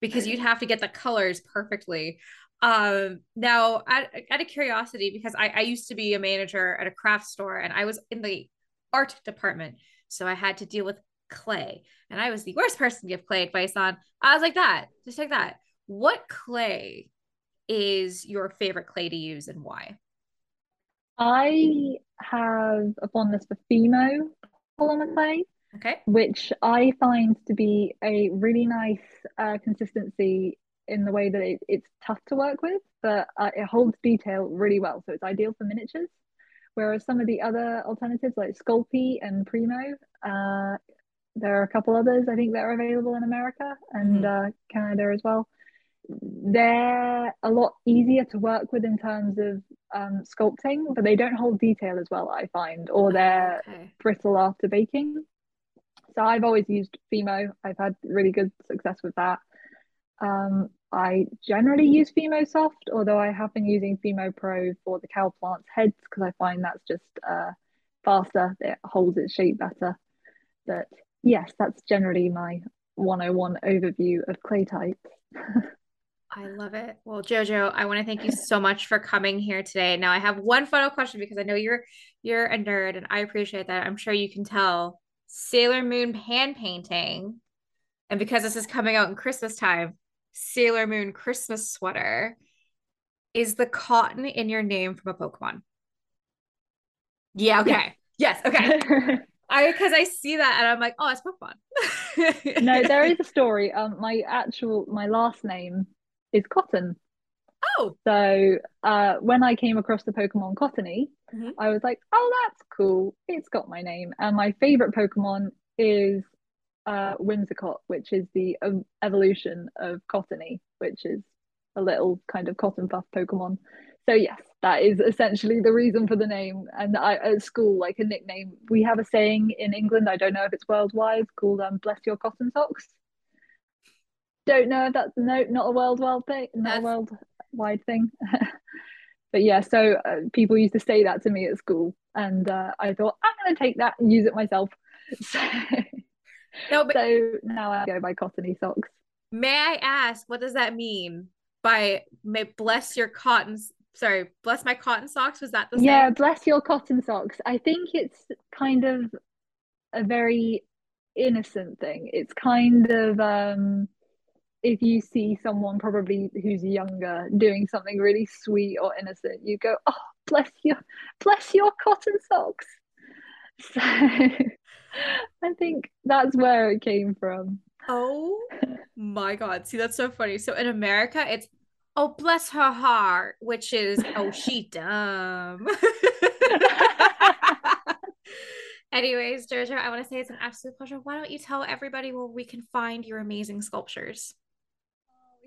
because you'd have to get the colors perfectly. Um now out, out of curiosity, because I, I used to be a manager at a craft store and I was in the art department. So I had to deal with clay. And I was the worst person to give clay advice on. I was like that, just like that. What clay is your favorite clay to use and why? I have a fondness for Fimo polymer clay. Okay. Which I find to be a really nice uh, consistency in the way that it, it's tough to work with, but uh, it holds detail really well. So it's ideal for miniatures. Whereas some of the other alternatives like Sculpey and Premo, uh, there are a couple others I think that are available in America and mm-hmm. uh, Canada as well they're a lot easier to work with in terms of um, sculpting, but they don't hold detail as well, I find, or they're okay. brittle after baking. So I've always used Fimo. I've had really good success with that. Um, I generally use Fimo Soft, although I have been using Fimo Pro for the cow plants heads because I find that's just uh, faster. It holds its shape better. But yes, that's generally my 101 overview of clay types. I love it. Well, Jojo, I want to thank you so much for coming here today. Now I have one final question because I know you're you're a nerd and I appreciate that. I'm sure you can tell Sailor Moon hand painting. And because this is coming out in Christmas time, Sailor Moon Christmas sweater is the cotton in your name from a Pokemon. Yeah, okay. Yes, yes okay. I because I see that and I'm like, oh, it's Pokemon. no, there is a story. Um, my actual my last name is Cotton. Oh. So uh, when I came across the Pokemon Cottonee, mm-hmm. I was like, oh, that's cool. It's got my name. And my favorite Pokemon is uh, Whimsicott, which is the um, evolution of Cottonee, which is a little kind of cotton puff Pokemon. So yes, that is essentially the reason for the name. And I, at school, like a nickname, we have a saying in England. I don't know if it's worldwide called um, "Bless your cotton socks." don't know if that's no not a worldwide thing, not that's... a worldwide thing. but yeah, so uh, people used to say that to me at school, and uh, I thought I'm going to take that and use it myself. So, no, but so now I go by CottoneeSocks. May I ask, what does that mean by may bless your cotton? Sorry, bless my cotton socks. Was that the same? Yeah, bless your cotton socks. I think it's kind of a very innocent thing. It's kind of um if you see someone probably who's younger doing something really sweet or innocent, you go, "Oh, bless your, bless your cotton socks." So, I think that's where it came from. Oh my god! See, that's so funny. So in America, it's "Oh, bless her heart," which is "Oh, she dumb." Anyways, Jojo, I want to say it's an absolute pleasure. Why don't you tell everybody where we can find your amazing sculptures?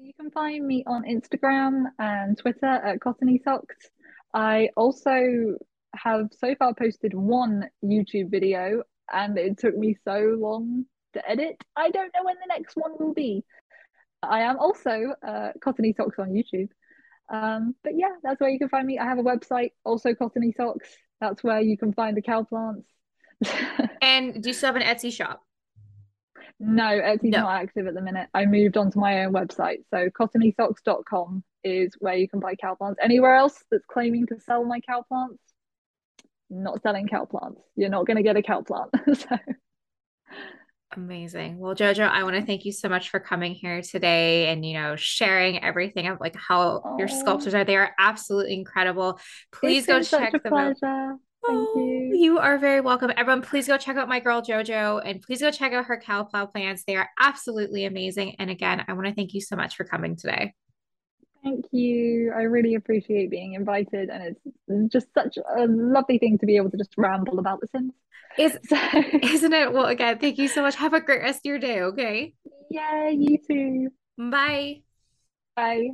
You can find me on Instagram and Twitter at CottoneeSocks. I also have so far posted one YouTube video and it took me so long to edit. I don't know when the next one will be. I am also uh, CottoneeSocks on YouTube. Um, but yeah, that's where you can find me. I have a website, also CottoneeSocks. That's where you can find the cow plants. and do you still have an Etsy shop? No, Etsy's no. not active at the minute. I moved on to my own website. So cottoneesocks.com is where you can buy cow plants. Anywhere else that's claiming to sell my cow plants, not selling cow plants. You're not going to get a cow plant. so Amazing. Well, Jojo, I want to thank you so much for coming here today and you know sharing everything of like how oh, your sculptures are. They are absolutely incredible. Please go check them pleasure. out. Thank oh, you. You are very welcome. Everyone, please go check out my girl JoJo and please go check out her cow plow plants. They are absolutely amazing. And again, I want to thank you so much for coming today. Thank you. I really appreciate being invited, and it's just such a lovely thing to be able to just ramble about The Sims. Is, so... Isn't it? Well, again, thank you so much. Have a great rest of your day, okay? Yeah, you too. Bye. Bye.